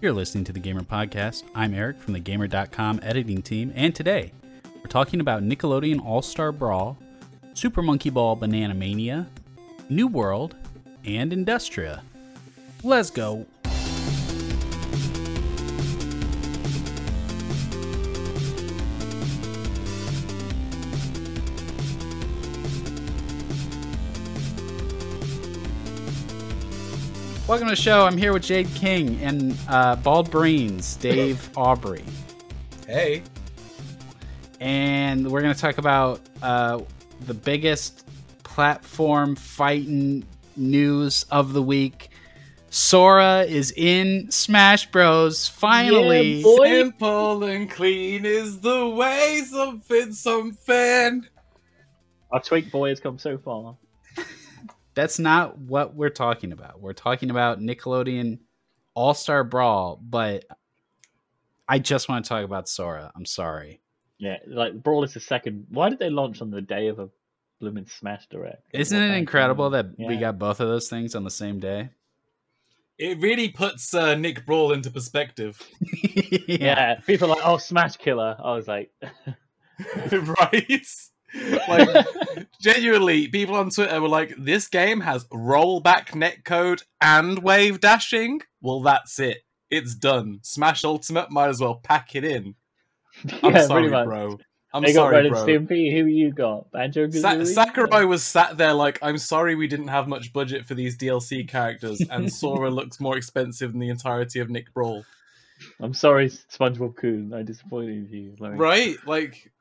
You're listening to the Gamer Podcast. I'm Eric from the Gamer.com editing team, and today we're talking about Nickelodeon All Star Brawl, Super Monkey Ball Banana Mania, New World, and Industria. Let's go. Welcome to the show. I'm here with Jade King and uh, Bald Brains, Dave Aubrey. Hey. And we're going to talk about uh, the biggest platform fighting news of the week. Sora is in Smash Bros. Finally. Yeah, boy. Simple and clean is the way something, something. Our tweak boy has come so far. That's not what we're talking about. We're talking about Nickelodeon All Star Brawl, but I just want to talk about Sora. I'm sorry. Yeah, like Brawl is the second. Why did they launch on the day of a blooming Smash Direct? Isn't it incredible that yeah. we got both of those things on the same day? It really puts uh, Nick Brawl into perspective. yeah. yeah, people are like, "Oh, Smash Killer." I was like, right like genuinely people on twitter were like this game has rollback netcode and wave dashing. Well that's it. It's done. Smash ultimate might as well pack it in. I'm yeah, sorry bro. I'm they sorry got bro. Stimpy. who you got? Banjo Sa- sakurai was sat there like i'm sorry we didn't have much budget for these dlc characters and sora looks more expensive than the entirety of nick brawl. I'm sorry spongebob coon. I disappointed you. Like... right? Like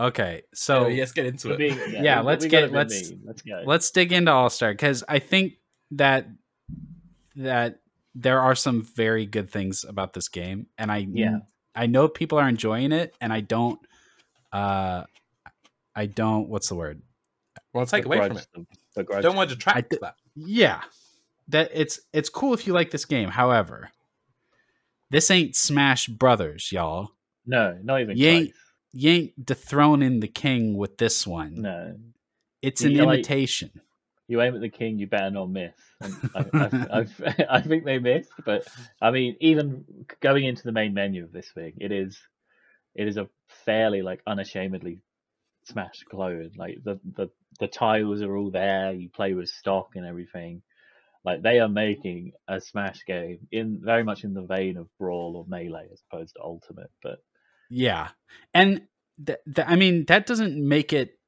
Okay, so yeah, let's get into it. yeah, yeah let's get let's let's go. Let's dig into All Star because I think that that there are some very good things about this game, and I yeah I know people are enjoying it, and I don't uh I don't what's the word? Well, take away from it. Don't want to detract th- that. Yeah, that it's it's cool if you like this game. However, this ain't Smash Brothers, y'all. No, not even. You ain't you ain't dethroning the king with this one. No, it's an imitation. Like, you aim at the king, you better not miss. I, I, I, I, think they missed, but I mean, even going into the main menu of this thing, it is, it is a fairly like unashamedly Smash clone. Like the the the tiles are all there. You play with stock and everything. Like they are making a Smash game in very much in the vein of Brawl or Melee as opposed to Ultimate, but yeah, and th- th- I mean that doesn't make it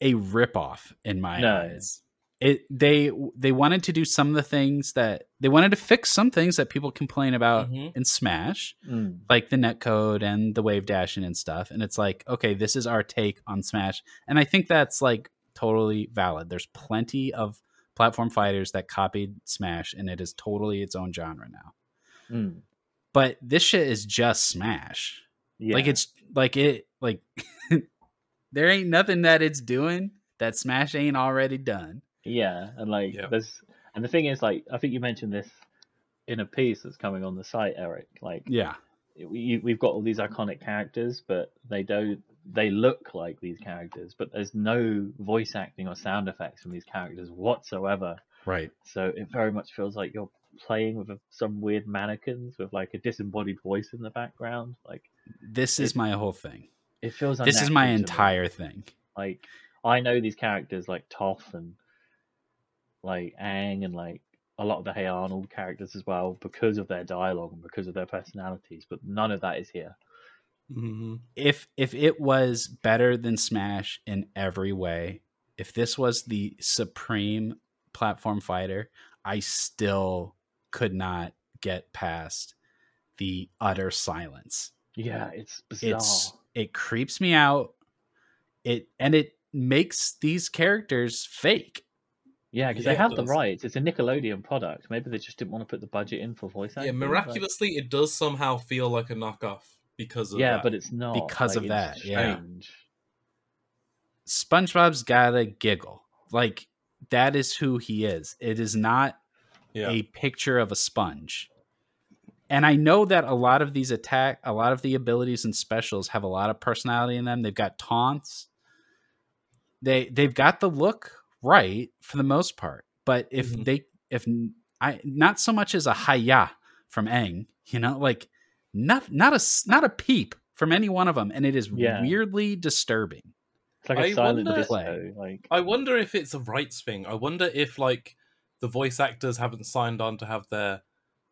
a ripoff in my no. eyes. It they they wanted to do some of the things that they wanted to fix some things that people complain about mm-hmm. in Smash, mm. like the netcode and the wave dashing and stuff. And it's like, okay, this is our take on Smash, and I think that's like totally valid. There's plenty of platform fighters that copied Smash, and it is totally its own genre now. Mm. But this shit is just Smash. Yeah. Like it's like it like there ain't nothing that it's doing that Smash ain't already done. Yeah, and like there's and the thing is like I think you mentioned this in a piece that's coming on the site, Eric. Like yeah, we, we've got all these iconic characters, but they don't they look like these characters, but there's no voice acting or sound effects from these characters whatsoever. Right. So it very much feels like you're playing with some weird mannequins with like a disembodied voice in the background. Like this is my whole thing. It feels like this is my entire thing. Like I know these characters like Toph and like Aang and like a lot of the Hey Arnold characters as well because of their dialogue and because of their personalities, but none of that is here. Mm-hmm. If if it was better than Smash in every way, if this was the supreme platform fighter, I still could not get past the utter silence. Yeah, it's bizarre. It's it creeps me out. It and it makes these characters fake. Yeah, because yeah, they have the rights. It's a Nickelodeon product. Maybe they just didn't want to put the budget in for voice acting. Yeah, miraculously, it does somehow feel like a knockoff because of yeah, that. but it's not because like, of that. Strange. Yeah, SpongeBob's gotta giggle. Like that is who he is. It is not yeah. a picture of a sponge. And I know that a lot of these attack, a lot of the abilities and specials have a lot of personality in them. They've got taunts. They they've got the look right for the most part. But if mm-hmm. they if I not so much as a hiya from Aang. You know, like not not a not a peep from any one of them, and it is yeah. weirdly disturbing. It's like a I silent wonder, display. Like I wonder if it's a rights thing. I wonder if like the voice actors haven't signed on to have their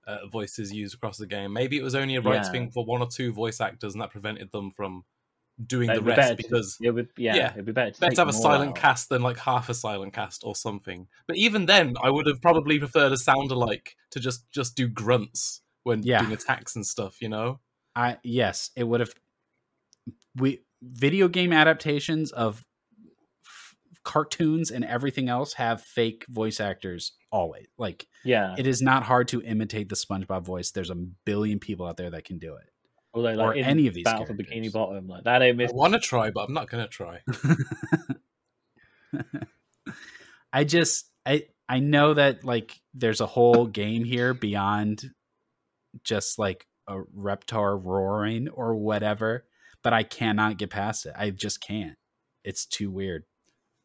uh, voices used across the game. Maybe it was only a rights yeah. thing for one or two voice actors, and that prevented them from doing the rest because to, it would yeah, yeah it'd be better to, better have a silent out. cast than like half a silent cast or something. But even then, I would have probably preferred a sound alike to just just do grunts when yeah. doing attacks and stuff. You know, I yes, it would have. We video game adaptations of f- cartoons and everything else have fake voice actors always. Like, yeah, it is not hard to imitate the SpongeBob voice. There's a billion people out there that can do it. Although, like, or any of these Battle characters. for Bikini Bottom, like that ain't missed. I want to try, but I'm not gonna try. I just, I, I know that like there's a whole game here beyond just like a reptar roaring or whatever, but I cannot get past it. I just can't. It's too weird.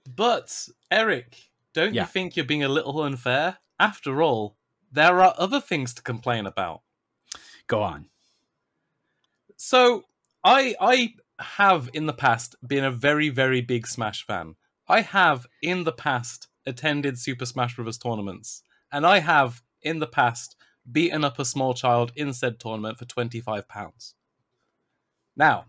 But Eric, don't yeah. you think you're being a little unfair? After all, there are other things to complain about. Go on. So, I I have in the past been a very very big Smash fan. I have in the past attended Super Smash Bros tournaments, and I have in the past beaten up a small child in said tournament for twenty five pounds. Now,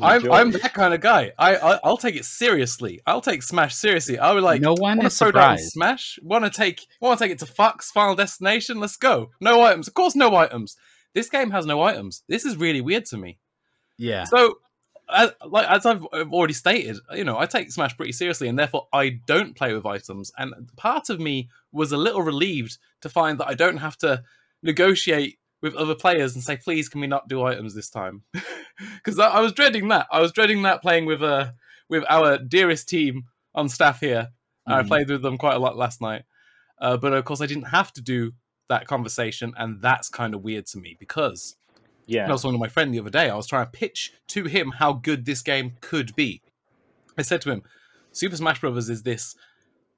I'm I'm that kind of guy. I, I will take it seriously. I'll take Smash seriously. I would like no one is surprised. Smash. Want to take want to take it to Fox Final Destination? Let's go. No items, of course. No items. This game has no items. This is really weird to me. Yeah. So, as, like as I've already stated, you know, I take Smash pretty seriously, and therefore I don't play with items. And part of me was a little relieved to find that I don't have to negotiate with other players and say, please, can we not do items this time? Because I, I, was dreading that. I was dreading that playing with uh, with our dearest team on staff here. Mm-hmm. I played with them quite a lot last night. Uh, but of course, I didn't have to do that conversation, and that's kind of weird to me because yeah, I was talking to my friend the other day. I was trying to pitch to him how good this game could be. I said to him, Super Smash Brothers is this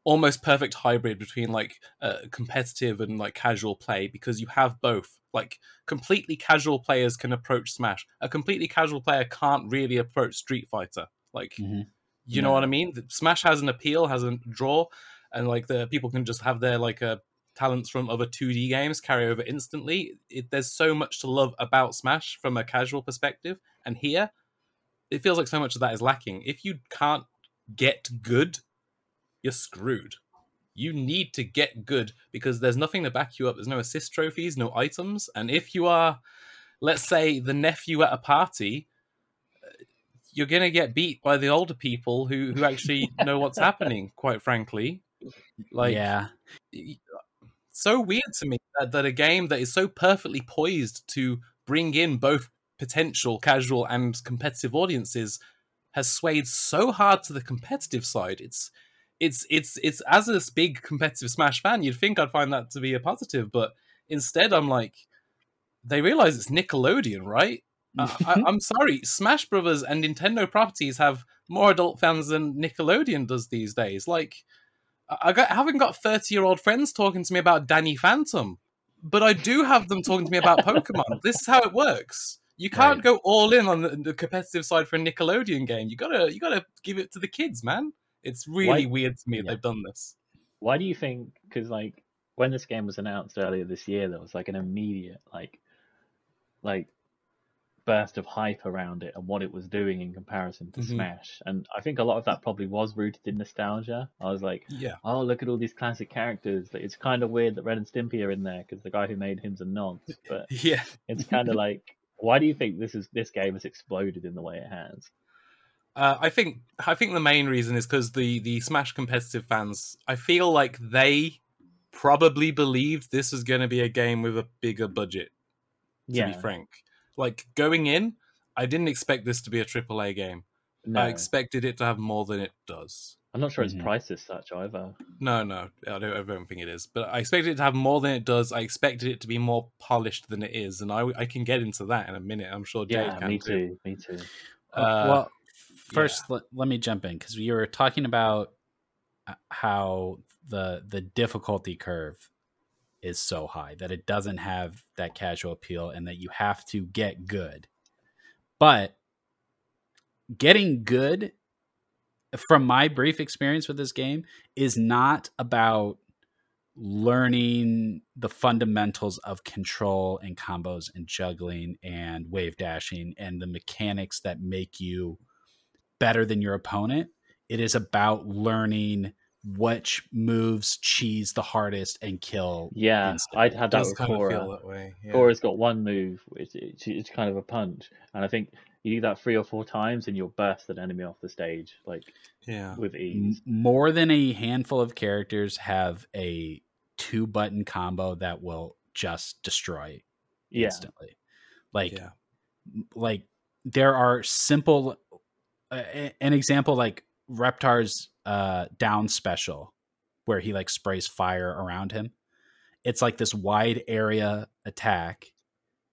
almost perfect hybrid between like uh, competitive and like casual play because you have both. Like completely casual players can approach smash. A completely casual player can't really approach street fighter. Like mm-hmm. you know what i mean? Smash has an appeal has a draw and like the people can just have their like uh, talents from other 2d games carry over instantly. It, there's so much to love about smash from a casual perspective and here it feels like so much of that is lacking. If you can't get good you're screwed. You need to get good because there's nothing to back you up. There's no assist trophies, no items. And if you are, let's say, the nephew at a party, uh, you're going to get beat by the older people who, who actually know what's happening, quite frankly. Like, yeah. So weird to me that, that a game that is so perfectly poised to bring in both potential casual and competitive audiences has swayed so hard to the competitive side. It's it's it's it's as a big competitive Smash fan, you'd think I'd find that to be a positive, but instead I'm like, they realize it's Nickelodeon, right? uh, I, am sorry, Smash Brothers and Nintendo properties have more adult fans than Nickelodeon does these days. Like, I, got, I haven't got 30 year old friends talking to me about Danny Phantom, but I do have them talking to me about Pokemon. this is how it works. You can't right. go all in on the, the, competitive side for a Nickelodeon game. You gotta you gotta give it to the kids, man. It's really Why, weird to me yeah. they've done this. Why do you think? Because like when this game was announced earlier this year, there was like an immediate like like burst of hype around it and what it was doing in comparison to mm-hmm. Smash. And I think a lot of that probably was rooted in nostalgia. I was like, yeah, oh look at all these classic characters. It's kind of weird that Ren and Stimpy are in there because the guy who made him's a nonce. But yeah, it's kind of like, why do you think this is this game has exploded in the way it has? Uh, I think I think the main reason is because the the Smash competitive fans. I feel like they probably believed this was going to be a game with a bigger budget. To yeah. be frank, like going in, I didn't expect this to be a AAA game. No. I expected it to have more than it does. I'm not sure mm-hmm. it's priced as such either. No, no, I don't, I don't think it is. But I expected it to have more than it does. I expected it to be more polished than it is, and I, I can get into that in a minute. I'm sure Jade yeah, can me too. Me too. Uh, well, first yeah. let, let me jump in because you were talking about uh, how the the difficulty curve is so high that it doesn't have that casual appeal and that you have to get good. But getting good from my brief experience with this game is not about learning the fundamentals of control and combos and juggling and wave dashing and the mechanics that make you better than your opponent. It is about learning which moves cheese the hardest and kill. Yeah, instantly. I'd had that with Korra. That yeah. Korra's got one move, which it's kind of a punch, and I think you do that three or four times, and you'll burst an enemy off the stage, like yeah, with ease. More than a handful of characters have a two button combo that will just destroy yeah. instantly. Like, yeah. like there are simple. An example like Reptar's uh, down special where he like sprays fire around him. It's like this wide area attack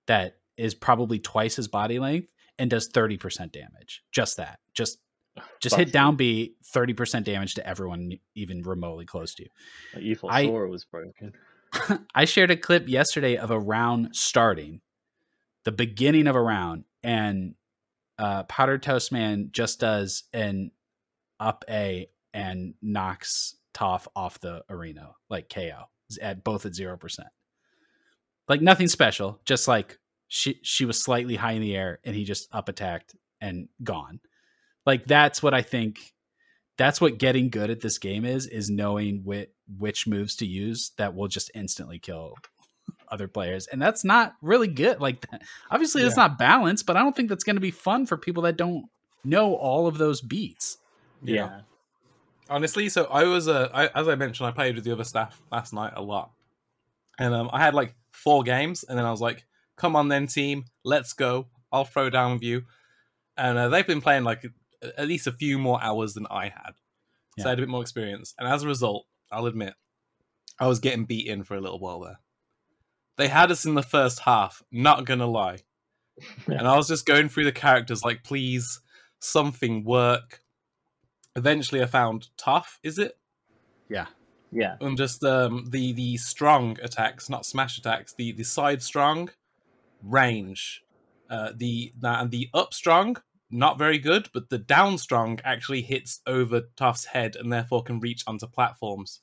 that is probably twice his body length and does 30% damage. Just that. Just just hit down B, 30% damage to everyone even remotely close to you. The evil I, sword was broken. I shared a clip yesterday of a round starting, the beginning of a round, and uh, Powdered Toast Man just does an up A and knocks Toph off the arena like KO at both at zero percent. Like nothing special, just like she she was slightly high in the air and he just up attacked and gone. Like that's what I think. That's what getting good at this game is: is knowing which which moves to use that will just instantly kill other players, and that's not really good. Like obviously, that's not balanced, but I don't think that's going to be fun for people that don't know all of those beats. Yeah. yeah. Honestly, so I was uh, I, as I mentioned, I played with the other staff last night a lot, and um, I had like four games, and then I was like, "Come on, then, team, let's go. I'll throw down with you." And uh, they've been playing like at least a few more hours than I had, so yeah. I had a bit more experience. And as a result, I'll admit, I was getting beaten for a little while there. They had us in the first half, not gonna lie, and I was just going through the characters like, please, something work eventually I found Toph, Is it? Yeah. Yeah. And just um, the the strong attacks, not smash attacks. The the side strong, range. Uh, the that and the up strong, not very good, but the down strong actually hits over Toph's head and therefore can reach onto platforms.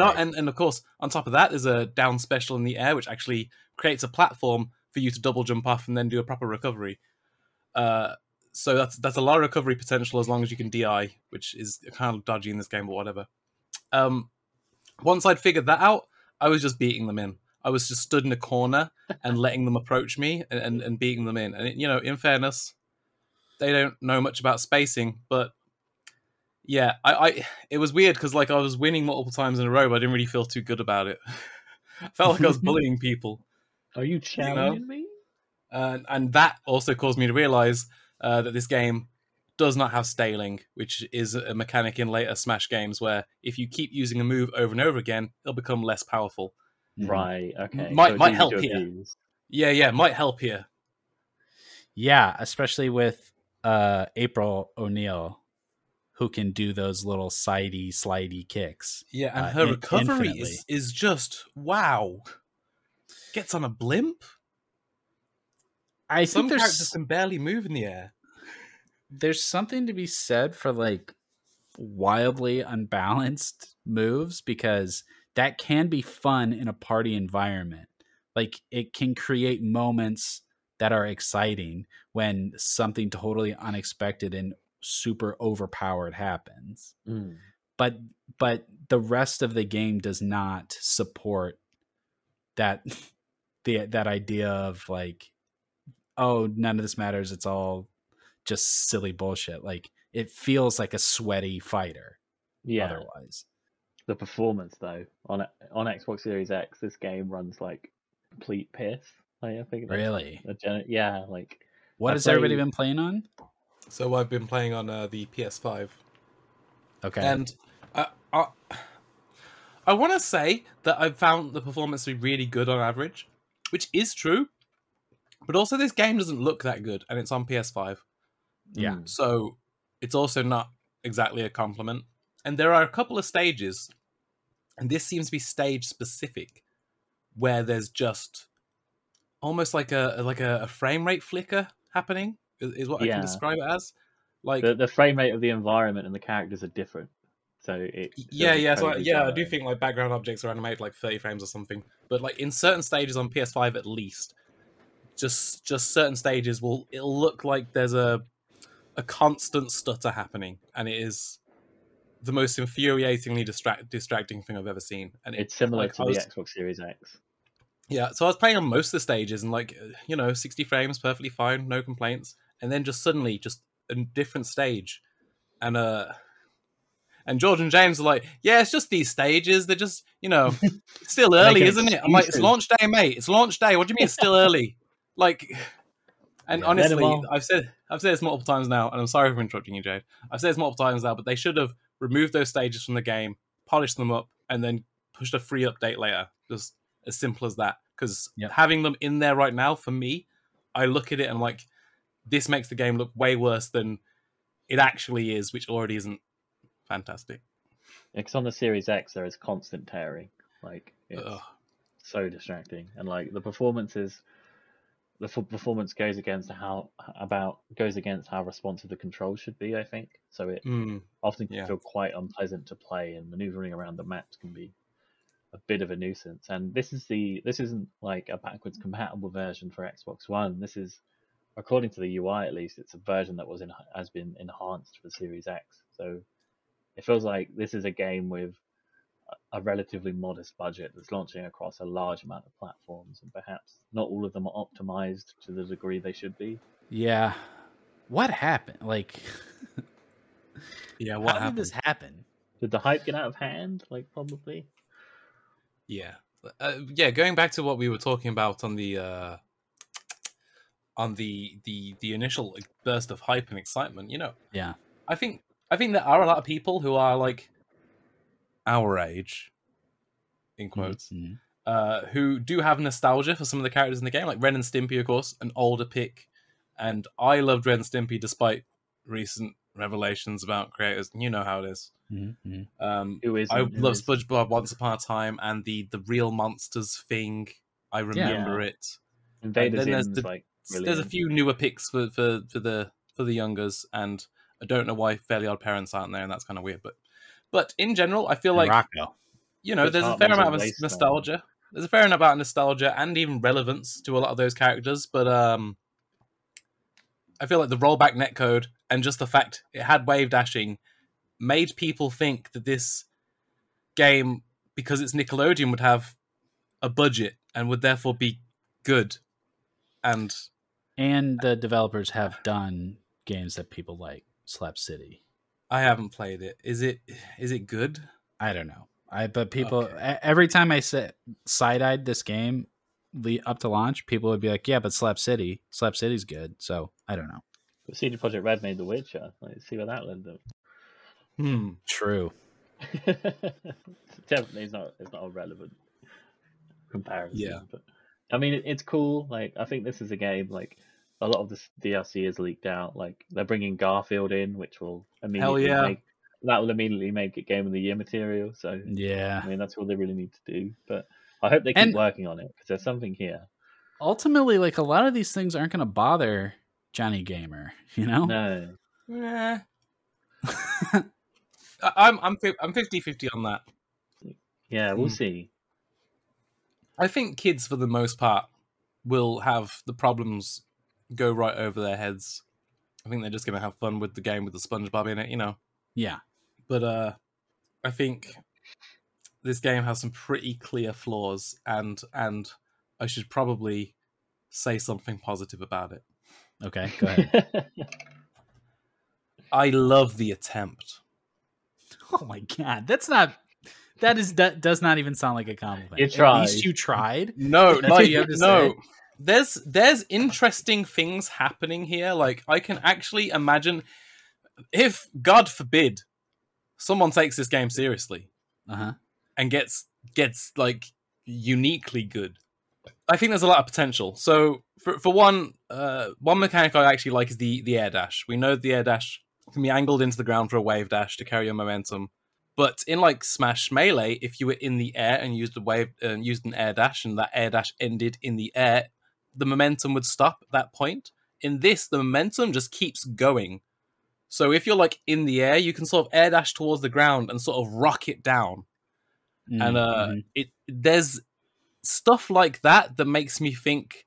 And, right. and and of course, on top of that, there's a down special in the air which actually creates a platform for you to double jump off and then do a proper recovery. Uh, so that's that's a lot of recovery potential as long as you can DI, which is kind of dodgy in this game, but whatever. Um, once I'd figured that out, I was just beating them in. I was just stood in a corner and letting them approach me and, and, and beating them in. And it, you know, in fairness, they don't know much about spacing, but yeah, I, I it was weird because like I was winning multiple times in a row, but I didn't really feel too good about it. I felt like I was bullying people. Are you challenging you know? me? And and that also caused me to realize uh, that this game does not have staling, which is a mechanic in later Smash games where if you keep using a move over and over again, it'll become less powerful. Mm-hmm. Right. Okay. Might so might help here. Abuse. Yeah. Yeah. Might help here. Yeah, especially with uh, April O'Neil, who can do those little sidey, slidey kicks. Yeah, and uh, her recovery is, is just wow. Gets on a blimp. I Some think characters can barely move in the air. There's something to be said for like wildly unbalanced moves because that can be fun in a party environment. Like it can create moments that are exciting when something totally unexpected and super overpowered happens. Mm. But but the rest of the game does not support that the that idea of like oh, none of this matters. It's all just silly bullshit. Like it feels like a sweaty fighter. Yeah. Otherwise, the performance though on on Xbox Series X, this game runs like complete piss. I think. Really? Gen- yeah. Like. What I has everybody been playing on? So I've been playing on uh, the PS5. Okay. And I, I, I want to say that I've found the performance to be really good on average, which is true. But also, this game doesn't look that good, and it's on PS5. Yeah. Mm. So it's also not exactly a compliment. And there are a couple of stages, and this seems to be stage specific, where there's just almost like a like a, a frame rate flicker happening is, is what I can describe it as. Like the, the frame rate of the environment and the characters are different. So it yeah yeah so I, yeah I do think like background objects are animated like 30 frames or something, but like in certain stages on PS5 at least, just just certain stages will it'll look like there's a a constant stutter happening, and it is the most infuriatingly distract distracting thing I've ever seen. And it, it's similar like, to was, the Xbox Series X. Yeah, so I was playing on most of the stages and like you know, 60 frames, perfectly fine, no complaints. And then just suddenly, just a different stage, and uh, and George and James are like, yeah, it's just these stages. They're just, you know, still early, isn't it? I'm like, it's launch day, mate. It's launch day. What do you mean it's still early? Like, and yeah, honestly, I've said I've said this multiple times now, and I'm sorry for interrupting you, Jade. I've said this multiple times now, but they should have removed those stages from the game, polished them up, and then pushed a free update later. Just as simple as that. Because yep. having them in there right now, for me, I look at it and I'm like, this makes the game look way worse than it actually is, which already isn't fantastic. Because on the Series X, there is constant tearing. Like it's Ugh. so distracting, and like the performance is the performance goes against how about goes against how responsive the controls should be. I think so. It mm, often can yeah. feel quite unpleasant to play, and maneuvering around the maps can be a bit of a nuisance. And this is the this isn't like a backwards compatible version for Xbox One. This is according to the UI at least, it's a version that was in, has been enhanced for Series X. So it feels like this is a game with a relatively modest budget that's launching across a large amount of platforms, and perhaps not all of them are optimized to the degree they should be. Yeah. What happened? Like, yeah, what how happened? did this happen? Did the hype get out of hand? Like, probably. Yeah, uh, yeah. Going back to what we were talking about on the uh, on the the the initial burst of hype and excitement, you know. Yeah. I think I think there are a lot of people who are like our age, in quotes, mm-hmm. uh, who do have nostalgia for some of the characters in the game, like Ren and Stimpy, of course, an older pick. And I loved Ren and Stimpy despite recent revelations about creators. You know how it is. Mm-hmm. Um, who is? I love SpongeBob Once Upon a Time and the the real monsters thing. I remember yeah. it. Invader Zim's the, like there's a few newer picks for, for, for the for the youngers, and I don't know why Fairly Odd Parents aren't there, and that's kind of weird. But but in general, I feel like you know, there's a fair amount of nostalgia. There's a fair amount of nostalgia and even relevance to a lot of those characters, but um, I feel like the rollback netcode and just the fact it had wave dashing made people think that this game, because it's Nickelodeon, would have a budget and would therefore be good. And and the developers have done games that people like, Slap City. I haven't played it. Is it is it good? I don't know. I but people okay. every time I said side eyed this game up to launch, people would be like, "Yeah, but Slap City, Slap City's good." So I don't know. But CD Projekt Red made The Witcher. Let's see where that led them Hmm. True. Definitely, it's not. It's not a relevant comparison. Yeah. But I mean, it, it's cool. Like, I think this is a game like a lot of the DLC is leaked out. Like they're bringing Garfield in, which will immediately yeah. make that will immediately make it Game of the Year material. So yeah, I mean that's all they really need to do. But I hope they keep and working on it because there's something here. Ultimately, like a lot of these things aren't going to bother Johnny Gamer. You know? No. Nah. I'm I'm I'm 50-50 on that. Yeah, we'll mm. see. I think kids, for the most part, will have the problems go right over their heads. I think they're just gonna have fun with the game with the SpongeBob in it, you know. Yeah. But uh I think this game has some pretty clear flaws and and I should probably say something positive about it. Okay, go ahead. I love the attempt. Oh my god, that's not that is that does not even sound like a compliment. You tried. At least you tried. No, like no. Say there's there's interesting things happening here. Like I can actually imagine if God forbid someone takes this game seriously uh-huh. and gets gets like uniquely good. I think there's a lot of potential. So for for one, uh, one mechanic I actually like is the the air dash. We know the air dash can be angled into the ground for a wave dash to carry your momentum. But in like Smash Melee, if you were in the air and used a wave and uh, used an air dash, and that air dash ended in the air, the momentum would stop at that point. In this, the momentum just keeps going. So if you're like in the air, you can sort of air dash towards the ground and sort of rocket down. Mm-hmm. And uh, mm-hmm. it there's stuff like that that makes me think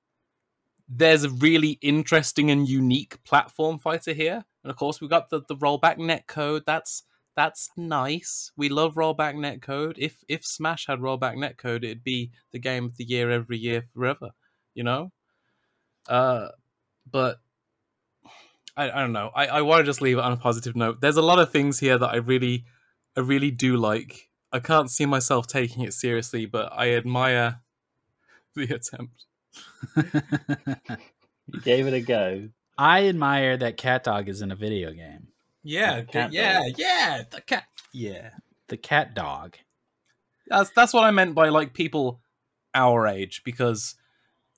there's a really interesting and unique platform fighter here. And of course, we've got the, the rollback net code. That's that's nice. We love rollback netcode. If if Smash had rollback netcode, it'd be the game of the year every year forever. You know. Uh, but I, I don't know. I, I want to just leave it on a positive note. There's a lot of things here that I really, I really do like. I can't see myself taking it seriously, but I admire the attempt. you gave it a go. I admire that Cat Dog is in a video game. Yeah, yeah, dog. yeah. The cat. Yeah, the cat dog. That's that's what I meant by like people our age because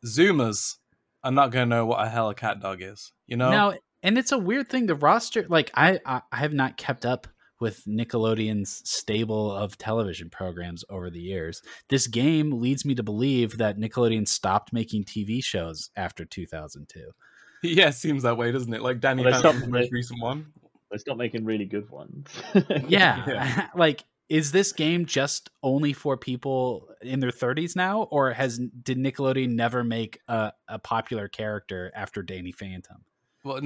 Zoomers are not going to know what a hell a cat dog is. You know. Now, and it's a weird thing. The roster, like I, I, I have not kept up with Nickelodeon's stable of television programs over the years. This game leads me to believe that Nickelodeon stopped making TV shows after 2002. Yeah, seems that way, doesn't it? Like Danny well, Phantom's most recent one. They stopped making really good ones. yeah. yeah. like is this game just only for people in their 30s now or has did Nickelodeon never make a, a popular character after Danny Phantom? Well,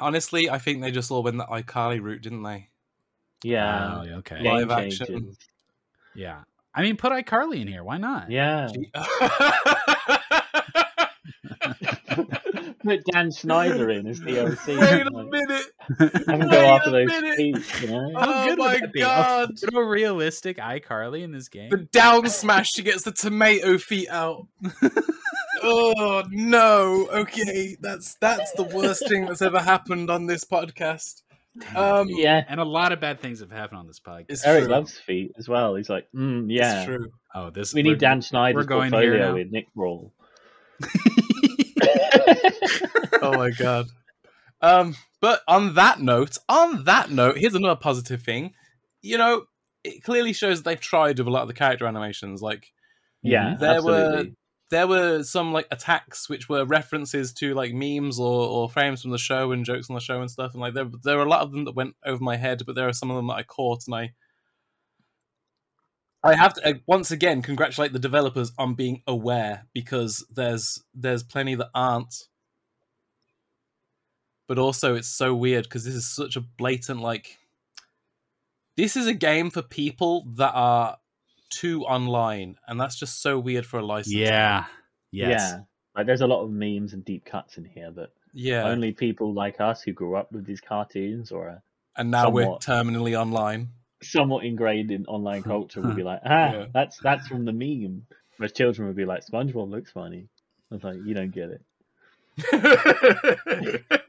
honestly, I think they just all went the iCarly route, didn't they? Yeah. Oh, okay. Live action. Yeah. I mean, put iCarly in here. Why not? Yeah. put Dan Schneider in as the OC. Wait a minute. Have him go after those feet, you know? How oh my god. A, a realistic iCarly in this game. The down smash, she gets the tomato feet out. oh no. Okay, that's that's the worst thing that's ever happened on this podcast. Um, yeah, and a lot of bad things have happened on this podcast. Eric true. loves feet as well. He's like, mm, yeah, it's true. Oh, this we need Dan Schneider's portfolio with Nick Brawl. oh my god. Um, but on that note, on that note, here's another positive thing. You know, it clearly shows that they've tried with a lot of the character animations. Like, yeah, there absolutely. were there were some like attacks which were references to like memes or, or frames from the show and jokes on the show and stuff. And like there there were a lot of them that went over my head, but there are some of them that I caught and I I have to uh, once again congratulate the developers on being aware because there's there's plenty that aren't. But also, it's so weird because this is such a blatant like. This is a game for people that are too online, and that's just so weird for a license. Yeah, yes. yeah. Like there's a lot of memes and deep cuts in here, but yeah, only people like us who grew up with these cartoons or and now somewhat... we're terminally online somewhat ingrained in online culture would be like, ah, yeah. that's that's from the meme. Whereas children would be like, SpongeBob looks funny. I was like, you don't get it.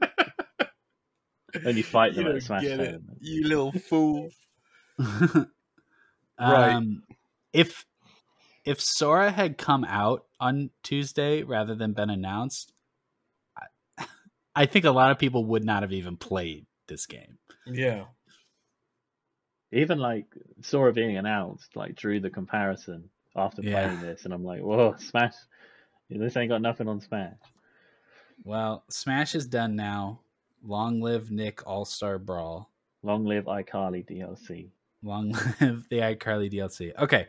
and you fight them you at Smash it, You little fool. right. Um, if if Sora had come out on Tuesday rather than been announced, I, I think a lot of people would not have even played this game. Yeah even like Sora being announced, like drew the comparison after yeah. playing this, and I'm like, whoa, Smash! This ain't got nothing on Smash. Well, Smash is done now. Long live Nick All Star Brawl. Long live iCarly DLC. Long live the iCarly DLC. Okay,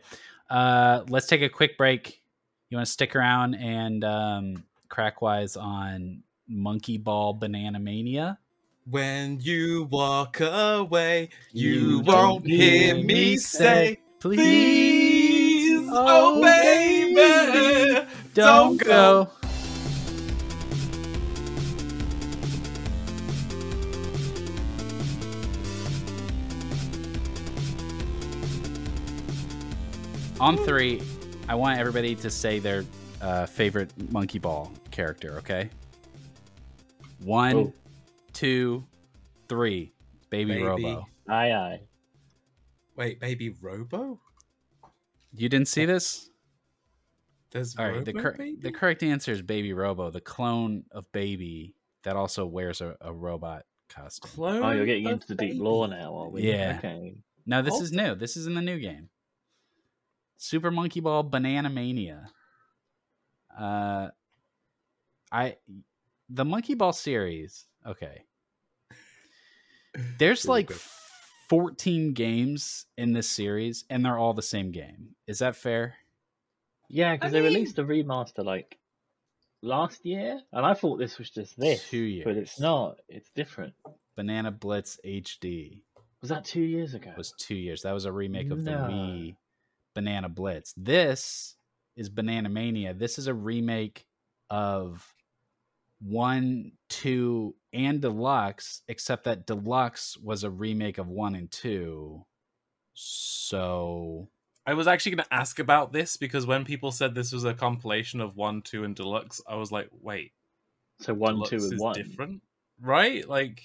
uh, let's take a quick break. You want to stick around and um, crack wise on Monkey Ball Banana Mania? When you walk away, you, you won't hear me say, Please, oh, oh baby, don't go. On three, I want everybody to say their uh, favorite monkey ball character, okay? One, oh two, three. Baby, Baby. Robo. Aye, aye. Wait, Baby Robo? You didn't see this? There's All right, the, cor- the correct answer is Baby Robo, the clone of Baby that also wears a, a robot costume. Clone oh, you're getting into the deep lore now, are we? Yeah. Okay. No, this oh. is new. This is in the new game. Super Monkey Ball Banana Mania. Uh, I the Monkey Ball series. Okay, there's like 14 games in this series, and they're all the same game. Is that fair? Yeah, because they mean... released a remaster like last year, and I thought this was just this. Two years, but it's not. It's different. Banana Blitz HD. Was that two years ago? It was two years. That was a remake of no. the Wii Banana Blitz. This is Banana Mania. This is a remake of one, two, and deluxe, except that deluxe was a remake of one and two. So I was actually going to ask about this because when people said this was a compilation of one, two, and deluxe, I was like, wait. So one, two, and one is different, right? Like,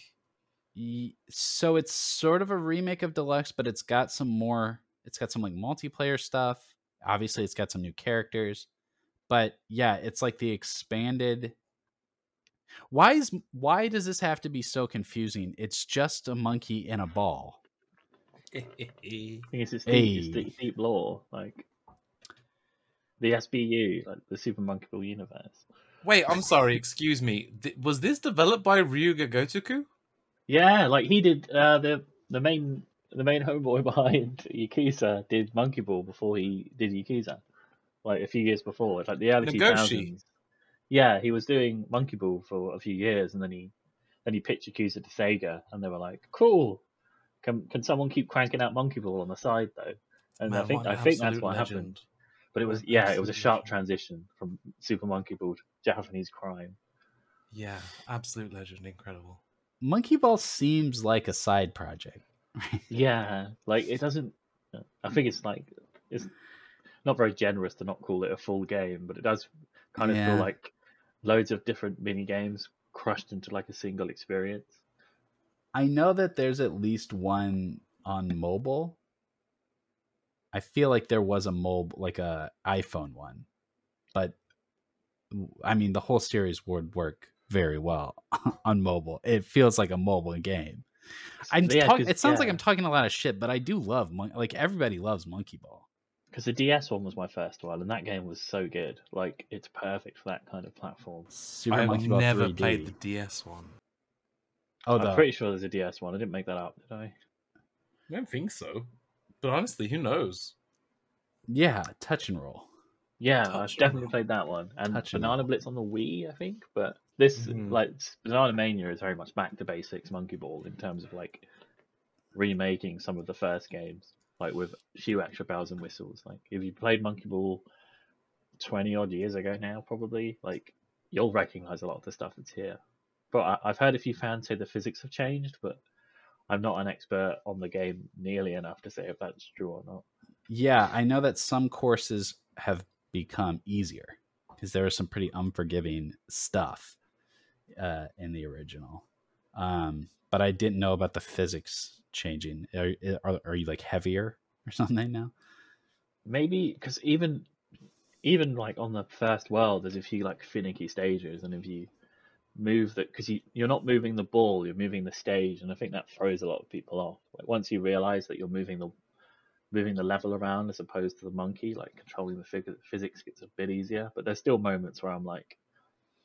so it's sort of a remake of deluxe, but it's got some more. It's got some like multiplayer stuff. Obviously, it's got some new characters, but yeah, it's like the expanded why is why does this have to be so confusing? It's just a monkey in a ball. I think it's just deep, deep, deep lore, like the SBU, like the Super Monkey Ball universe. Wait, I'm sorry. excuse me. Th- was this developed by Ryuga Gotoku? Yeah, like he did. Uh, the the main the main homeboy behind Yakuza did Monkey Ball before he did Yakuza, like a few years before. It's like the early two thousands. Yeah, he was doing Monkey Ball for a few years, and then he then he pitched Yakuza to Sega, and they were like, "Cool, can can someone keep cranking out Monkey Ball on the side though?" And Man, I think I think that's what legend. happened. But it was yeah, it was a sharp transition from Super Monkey Ball to Japanese crime. Yeah, absolute legend, incredible. Monkey Ball seems like a side project. yeah, like it doesn't. I think it's like it's not very generous to not call it a full game, but it does kind of yeah. feel like loads of different mini games crushed into like a single experience. I know that there's at least one on mobile. I feel like there was a mobile, like a iPhone one, but I mean the whole series would work very well on mobile. It feels like a mobile game. I'm yeah, talk- it sounds yeah. like I'm talking a lot of shit, but I do love mon- like everybody loves Monkey Ball because the DS one was my first one, and that game was so good. Like it's perfect for that kind of platform. Super I've never 3D. played the DS one. Oh, I'm the... pretty sure there's a DS one. I didn't make that up, did I? I don't think so. But honestly, who knows? Yeah, touch and roll. Yeah, touch I've definitely roll. played that one. And touch Banana and Blitz on the Wii, I think. But this, mm-hmm. like, Banana Mania is very much back to basics Monkey Ball in terms of, like, remaking some of the first games like with few extra bells and whistles. Like if you played Monkey Ball twenty odd years ago now, probably like you'll recognize a lot of the stuff that's here. But I, have heard a few fans say the physics have changed, but I'm not an expert on the game nearly enough to say if that's true or not. Yeah, I know that some courses have become easier because there was some pretty unforgiving stuff uh, in the original. Um, but I didn't know about the physics changing? Are, are, are you like heavier or something now? Maybe because even even like on the first world, there's a few like finicky stages, and if you move that because you you're not moving the ball, you're moving the stage, and I think that throws a lot of people off. Like once you realize that you're moving the moving the level around as opposed to the monkey, like controlling the fig- physics gets a bit easier. But there's still moments where I'm like,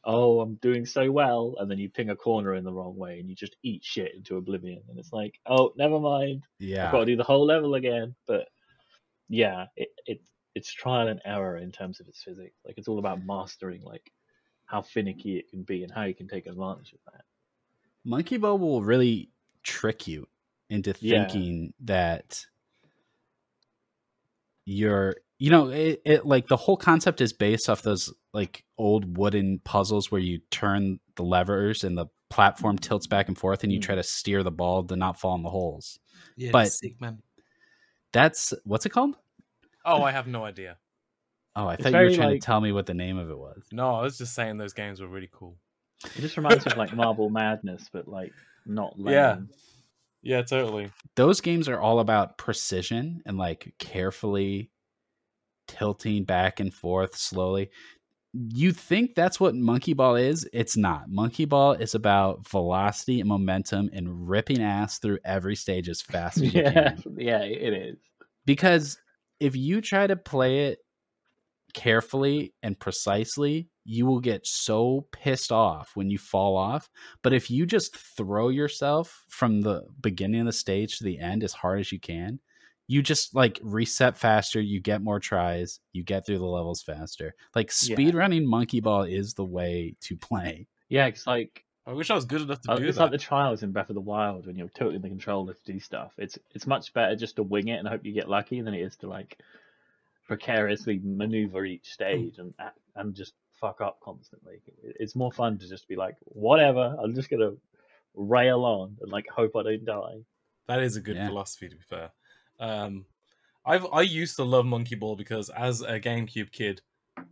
oh, I'm doing so well, and then you ping a corner in the wrong way and you just eat shit into oblivion, and it's like, oh, never mind. Yeah, I've got to do the whole level again. But yeah, it, it it's trial and error in terms of its physics. Like it's all about mastering like how finicky it can be and how you can take advantage of that. Monkey Ball will really trick you into thinking yeah. that you're you know it, it like the whole concept is based off those like old wooden puzzles where you turn the levers and the platform tilts back and forth and you mm. try to steer the ball to not fall in the holes. Yeah, but that's what's it called? Oh, I have no idea. Oh, I it's thought you were trying like... to tell me what the name of it was. No, I was just saying those games were really cool. It just reminds me of like Marble Madness, but like not lame. Yeah. Yeah, totally. Those games are all about precision and like carefully tilting back and forth slowly. you think that's what Monkey Ball is? It's not. Monkey Ball is about velocity and momentum and ripping ass through every stage as fast as you yeah, can. yeah, it is. Because if you try to play it carefully and precisely, you will get so pissed off when you fall off. But if you just throw yourself from the beginning of the stage to the end as hard as you can, you just like reset faster, you get more tries, you get through the levels faster. Like speed Yeah. running monkey ball is the way to play. Yeah, it's like I wish I was good enough to uh, do it's that. like the trials in Breath of the Wild when you're totally in the controller to do stuff. It's it's much better just to wing it and hope you get lucky than it is to like precariously maneuver each stage and and just fuck up constantly. It's more fun to just be like, whatever, I'm just gonna rail on and like hope I don't die. That is a good Yeah. philosophy, to be fair. Um, I've I used to love Monkey Ball because as a GameCube kid,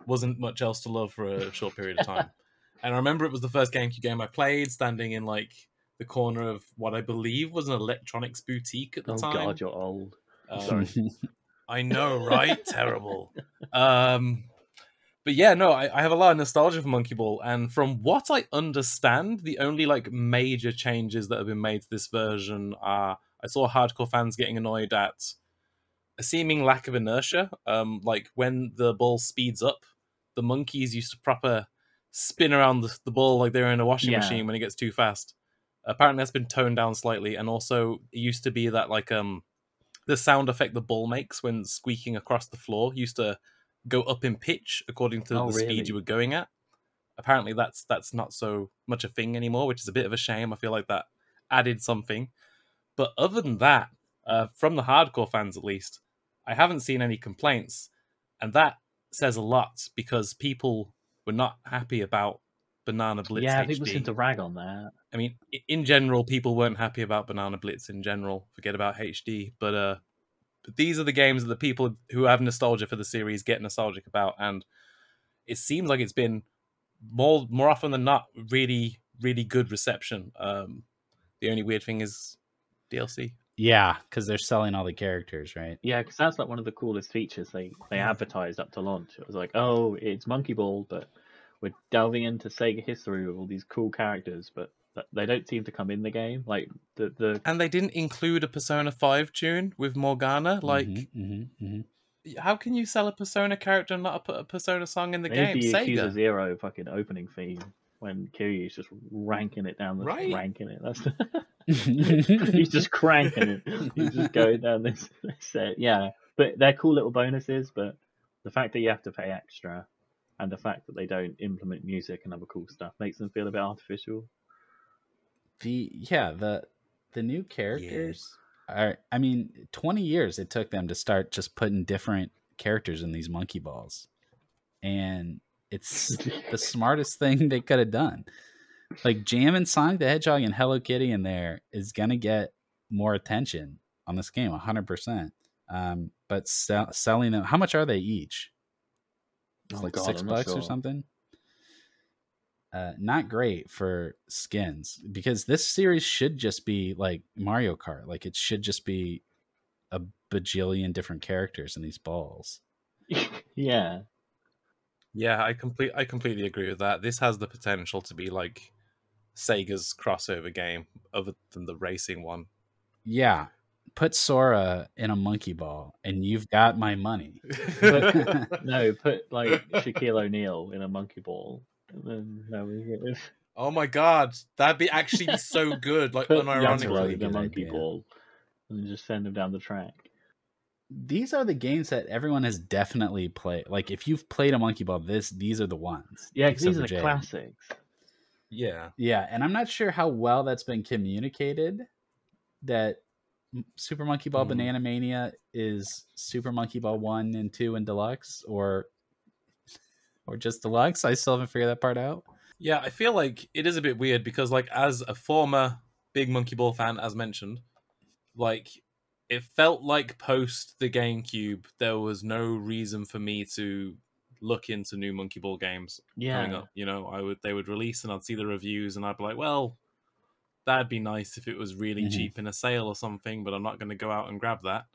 wasn't much else to love for a short period of time. and I remember it was the first GameCube game I played, standing in like the corner of what I believe was an electronics boutique at the Oh time. god, you're old. Um, Sorry. I know, right? Terrible. Um, but yeah, no, I, I have a lot of nostalgia for Monkey Ball, and from what I understand, the only like major changes that have been made to this version are I saw hardcore fans getting annoyed at a seeming lack of inertia. Um, like when the ball speeds up, the monkeys used to proper spin around the, the ball like they're in a washing Yeah. machine when it gets too fast. Apparently, that's been toned down slightly, and also it used to be that like um the sound effect the ball makes when squeaking across the floor used to go up in pitch according to Oh, the really? speed you were going at. Apparently, that's that's not so much a thing anymore, which is a bit of a shame. I feel like that added something. But other than that, uh, from the hardcore fans at least, I haven't seen any complaints, and that says a lot because people were not happy about Banana Blitz yeah, HD. people seem to rag on that. I mean, in general, people weren't happy about Banana Blitz in general. Forget about HD, but uh, but these are the games that the people who have nostalgia for the series get nostalgic about, and it seems like it's been more more often than not really really good reception. Um, the only weird thing is DLC. yeah, because they're selling all the characters, right? Yeah, because that's like one of the coolest features they they advertised up to launch. It was like, oh, it's Monkey Ball, but we're delving into Sega history with all these cool characters, but they don't seem to come in the game. Like the the And they didn't include a Persona Five tune with Morgana. Like, Mhm, mhm, mhm. how can you sell a Persona character and not put a Persona song in the maybe game? the Yakuza Sega. Zero fucking opening theme when Kiryu's just ranking it down the Right. ranking it. That's he's just cranking it. He's just going down this, this set. Yeah, but they're cool little bonuses. But the fact that you have to pay extra, and the fact that they don't implement music and other cool stuff makes them feel a bit artificial. the yeah the the new characters are i mean 20 years it took them to start just putting different characters in these monkey balls and it's the smartest thing they could have done. Like jamming sonic the hedgehog and hello kitty in there is gonna get more attention on this game 100% um, but sell, selling them how much are they each? It's Oh like God, 6 I'm bucks or something? Uh, not great for skins because this series should just be like Mario Kart. Like it should just be a bajillion different characters in these balls. yeah, Yeah, I complete I completely agree with that. This has the potential to be like Sega's crossover game, other than the racing one. Yeah, put Sora in a monkey ball, and you've got my money. But- no, put like Shaquille O'Neal in a monkey ball, and then no, we get this. oh my god, that'd be actually so good. Like Put That's a Yasuo really unironically, in a monkey idea. ball, and just send him down the track. These are the games that everyone has definitely played. Like if you've played a monkey ball, this these are the ones. Yeah, these are the Jay. classics. yeah, Yeah, and I'm not sure how well that's been communicated. That Super Monkey Ball Mhm. Banana Mania is Super Monkey Ball One and Two and Deluxe, or or just Deluxe. I still haven't figured that part out. yeah. I feel like it is a bit weird because, like, as a former big Monkey Ball fan, as mentioned, like it felt like post the GameCube, there was no reason for me to look into new Monkey Ball games. coming Yeah, up. You know, I would they would release and I'd see the reviews and I'd be like, well, that'd be nice if it was really Mhm. cheap in a sale or something, but I'm not going to go out and grab that.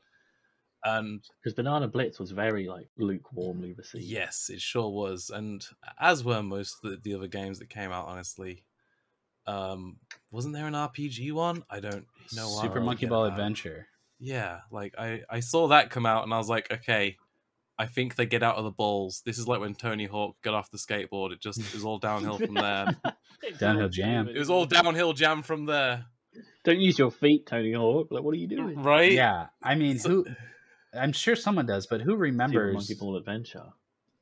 and because Banana Blitz was very like lukewarmly received. Yes, it sure was, and as were most of the, the other games that came out. Honestly, um, wasn't there an RPG one? I don't know. Super Monkey Ball. Adventure. Yeah, like I I saw that come out and I was like, okay, I think they get out of the balls. This is like when Tony Hawk got off the skateboard. It just is all downhill from there. downhill jam. It was all downhill jam from there. Don't use your feet, Tony Hawk. Like, what are you doing? Right? Yeah. I mean, who? I'm sure someone does, but who remembers Super Monkey Ball Adventure?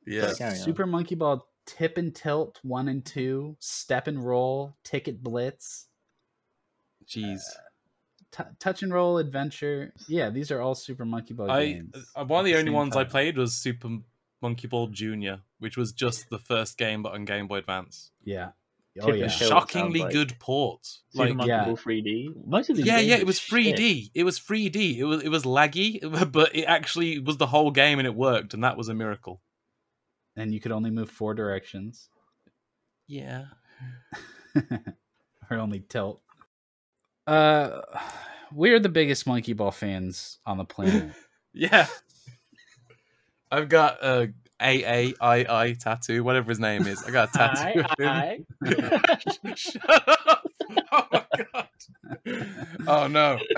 Yeah. Super Monkey Ball Tip and Tilt one and two, Step and Roll, Ticket Blitz. Jeez. Uh, T- touch and roll adventure. Yeah, these are all Super Monkey Ball I, games. Uh, one of the, the only ones time. I played was Super Monkey Ball Junior, which was just the first game but on Game Boy Advance. Yeah. Oh yeah. Shockingly like. good port. Super like Monkey yeah. Ball 3D. Most of these Yeah, yeah, it was 3D. Shit. It was 3D. It was it was laggy, but it actually was the whole game and it worked and that was a miracle. And you could only move four directions. Yeah. or only tilt. Uh, we're the biggest monkey ball fans on the planet. yeah, I've got a A A I I tattoo, whatever his name is. I got a tattoo. I, I. Shut up! Oh my god! Oh no!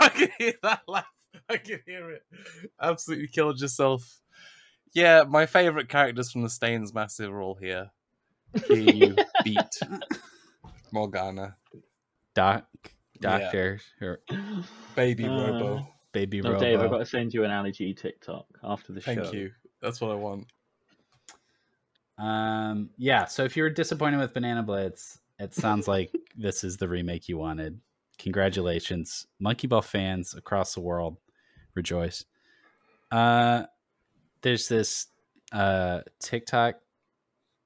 I can hear that laugh. I can hear it. Absolutely killed yourself. Yeah, my favorite characters from the Stains Massive are all here. Here you beat Morgana. Doc, Doctor, yeah. Baby uh, Robo. Baby no, Robo. Dave, I've got to send you an allergy TikTok after the Thank show. Thank you. That's what I want. Um, yeah. So if you were disappointed with Banana Blitz, it sounds like this is the remake you wanted. Congratulations, Monkey Ball fans across the world, rejoice. Uh, there's this uh TikTok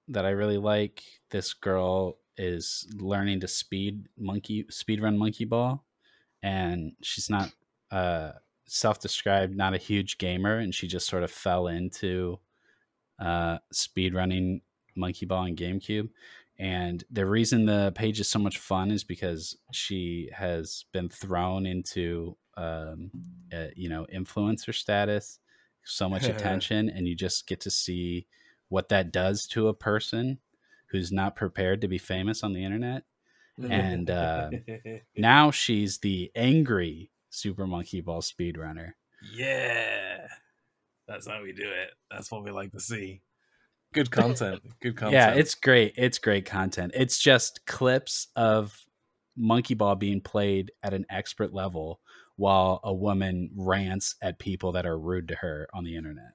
that I really like. This girl is learning to speed monkey speed run monkey ball. And she's not uh self-described not a huge gamer. And she just sort of fell into uh speed running monkey ball and gamecube. And the reason the page is so much fun is because she has been thrown into um uh, you know influencer status so much attention. And you just get to see what that does to a person who's not prepared to be famous on the internet. And uh, now she's the angry Super Monkey Ball speedrunner. Yeah. That's how we do it. That's what we like to see. Good content. Good content. Yeah, it's great. It's great content. It's just clips of Monkey Ball being played at an expert level while a woman rants at people that are rude to her on the internet.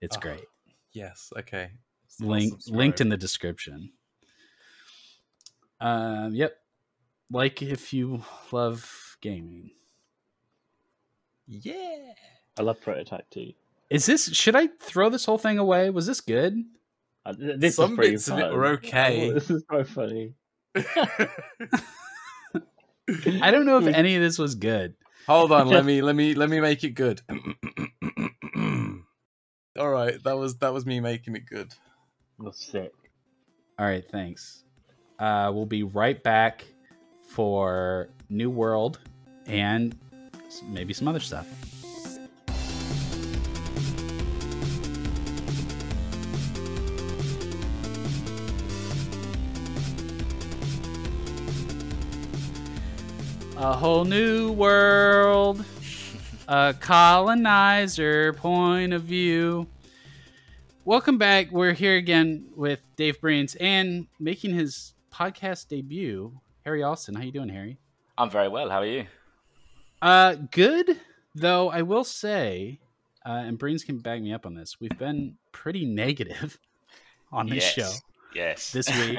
It's oh, great. Yes. Okay link linked in the description. Um, yep. Like if you love gaming. Yeah. I love Prototype too. Is this should I throw this whole thing away? Was this good? Uh, this Some bits fun. of it were okay. Oh, this is so funny. I don't know if any of this was good. Hold on, let me let me let me make it good. All right, that was that was me making it good. That's sick. All right, thanks. Uh, we'll be right back for New World and maybe some other stuff. A whole new world, a colonizer point of view welcome back. We're here again with Dave Brains and making his podcast debut, Harry Austin. How you doing, Harry? I'm very well. How are you? Uh, good. Though I will say, uh, and Brains can back me up on this. We've been pretty negative on this yes. show. Yes. This week.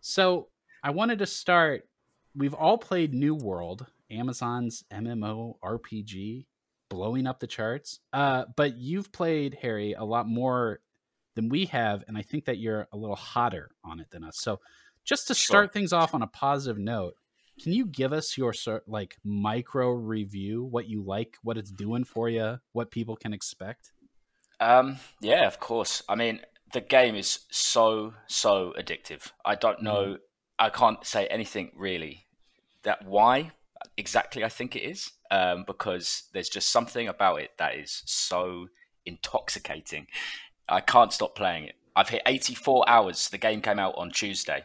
so I wanted to start. We've all played New World, Amazon's MMO RPG blowing up the charts. Uh, but you've played Harry a lot more than we have, and I think that you're a little hotter on it than us. So, just to start sure. things off on a positive note, can you give us your like micro review, what you like, what it's doing for you, what people can expect? Um, yeah, of course. I mean, the game is so so addictive. I don't know. Mm. I can't say anything really. That why exactly I think it is um, because there's just something about it that is so intoxicating. I can't stop playing it. I've hit 84 hours. The game came out on Tuesday,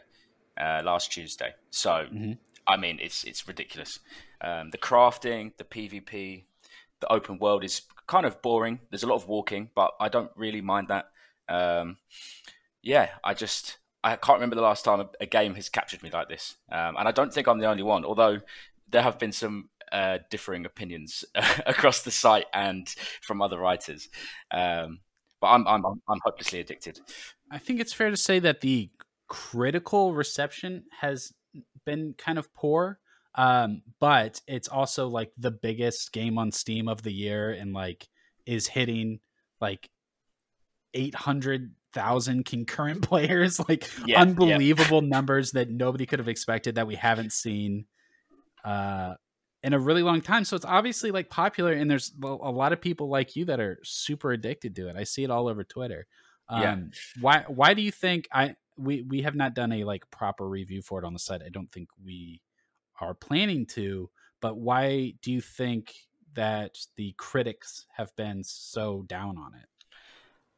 uh, last Tuesday. So, mm-hmm. I mean, it's it's ridiculous. Um, the crafting, the PvP, the open world is kind of boring. There's a lot of walking, but I don't really mind that. Um, yeah, I just I can't remember the last time a, game has captured me like this, um, and I don't think I'm the only one. Although there have been some uh, differing opinions across the site and from other writers, um, but I'm, I'm I'm hopelessly addicted. I think it's fair to say that the critical reception has been kind of poor. Um, but it's also like the biggest game on Steam of the year and like is hitting like 800,000 concurrent players, like yeah, unbelievable yeah. numbers that nobody could have expected that we haven't seen uh, in a really long time. So it's obviously like popular, and there's a lot of people like you that are super addicted to it. I see it all over Twitter. Um, yeah. Why? Why do you think I we we have not done a like proper review for it on the site? I don't think we are planning to. But why do you think that the critics have been so down on it?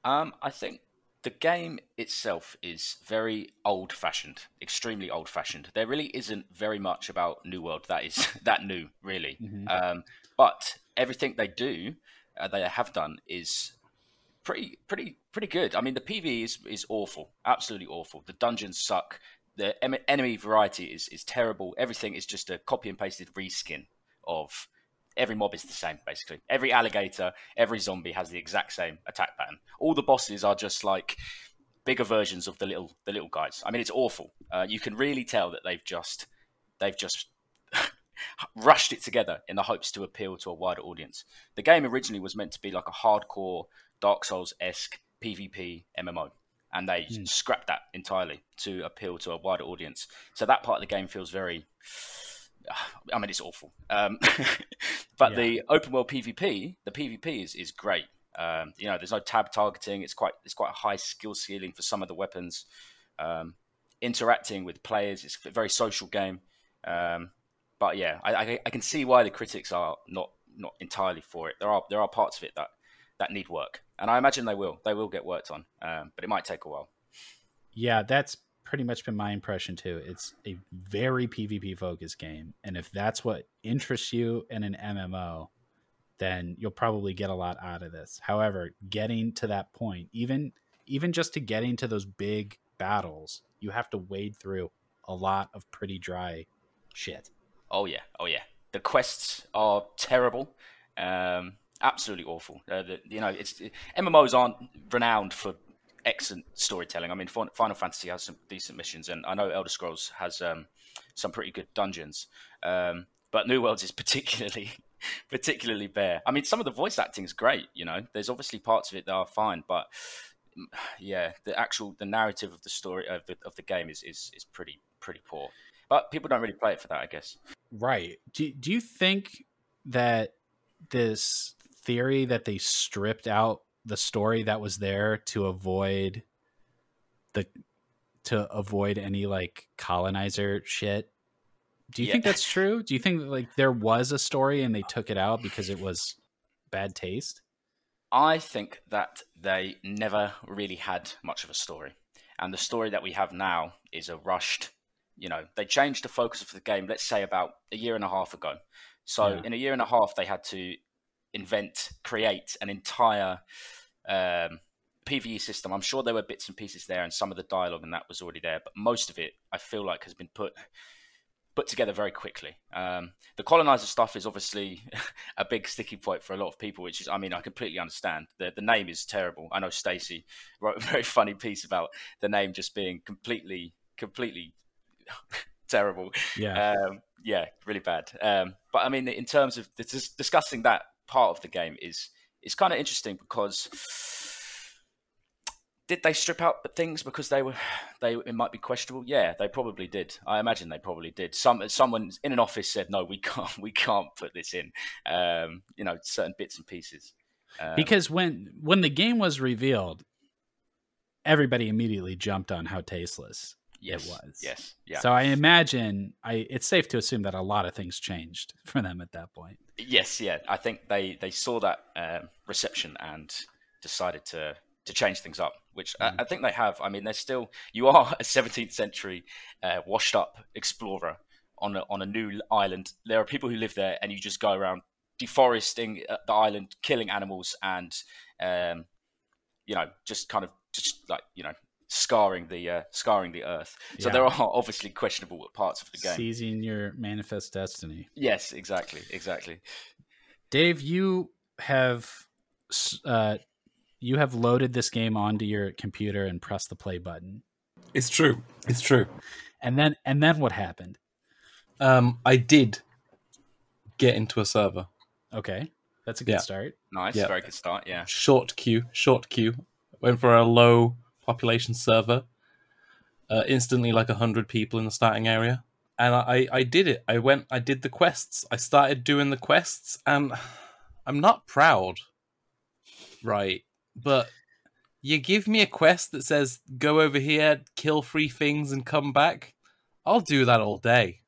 Um, I think the game itself is very old fashioned, extremely old fashioned. There really isn't very much about New World that is that new, really. Mm-hmm. Um, but everything they do, uh, they have done, is pretty, pretty, pretty good. I mean, the PvE is is awful, absolutely awful. The dungeons suck. The em- enemy variety is is terrible. Everything is just a copy and pasted reskin of every mob is the same basically. Every alligator, every zombie has the exact same attack pattern. All the bosses are just like bigger versions of the little the little guys. I mean, it's awful. Uh, you can really tell that they've just they've just rushed it together in the hopes to appeal to a wider audience. The game originally was meant to be like a hardcore Dark Souls esque PvP MMO, and they mm. scrapped that entirely to appeal to a wider audience. So that part of the game feels very I mean, it's awful. Um, but yeah. the open world PvP, the PvP is is great. Um, you know, there's no tab targeting. It's quite it's quite a high skill ceiling for some of the weapons. Um, interacting with players, it's a very social game. Um, but yeah, I, I, I, can see why the critics are not not entirely for it. There are there are parts of it that that need work, and I imagine they will. They will get worked on, um, but it might take a while. Yeah, that's pretty much been my impression too. It's a very PvP focused game, and if that's what interests you in an MMO, then you'll probably get a lot out of this. However, getting to that point, even even just to getting to those big battles, you have to wade through a lot of pretty dry shit. Oh yeah, oh yeah. The quests are terrible. Um, absolutely awful. Uh, the, you know, it's MMOs aren't renowned for excellent storytelling. I mean, Final Fantasy has some decent missions, and I know Elder Scrolls has um, some pretty good dungeons. Um, but New Worlds is particularly particularly bare. I mean, some of the voice acting is great. You know, there's obviously parts of it that are fine, but yeah, the actual the narrative of the story of the, of the game is, is is pretty pretty poor. But people don't really play it for that, I guess. Right. Do Do you think that this theory that they stripped out the story that was there to avoid the to avoid any like colonizer shit. Do you yeah. think that's true? Do you think that, like there was a story and they took it out because it was bad taste? I think that they never really had much of a story. And the story that we have now is a rushed, you know, they changed the focus of the game, let's say about a year and a half ago. So yeah. in a year and a half, they had to invent, create an entire um, PVE system. I'm sure there were bits and pieces there, and some of the dialogue and that was already there, but most of it, I feel like, has been put put together very quickly. Um, the colonizer stuff is obviously a big sticky point for a lot of people, which is, I mean, I completely understand. The, the name is terrible. I know Stacy wrote a very funny piece about the name just being completely, completely terrible. Yeah. Um, yeah, really bad. Um, but I mean, in terms of discussing that part of the game is it's kind of interesting because did they strip out things because they were they it might be questionable yeah they probably did i imagine they probably did some someone in an office said no we can't we can't put this in um, you know certain bits and pieces um, because when when the game was revealed everybody immediately jumped on how tasteless yes, it was. Yes, yeah. So I imagine I it's safe to assume that a lot of things changed for them at that point. Yes, yeah. I think they they saw that um, reception and decided to to change things up, which mm. I, I, think they have. I mean, they're still you are a 17th century uh, washed up explorer on a, on a new island. There are people who live there, and you just go around deforesting uh, the island, killing animals, and um, you know, just kind of just like you know, scarring the uh, scarring the earth. So yeah. there are obviously questionable parts of the game. Seizing your manifest destiny. Yes, exactly, exactly. Dave, you have uh, you have loaded this game onto your computer and pressed the play button. It's true. It's true. And then and then what happened? Um, I did get into a server. Okay, that's a good yeah. start. Nice, yeah. very good start. Yeah. Short queue, short queue. Went for a low population server. Uh, instantly, like a hundred people in the starting area, and I, I did it. I went, I did the quests. I started doing the quests, and I'm not proud, right? But you give me a quest that says go over here, kill three things, and come back. I'll do that all day.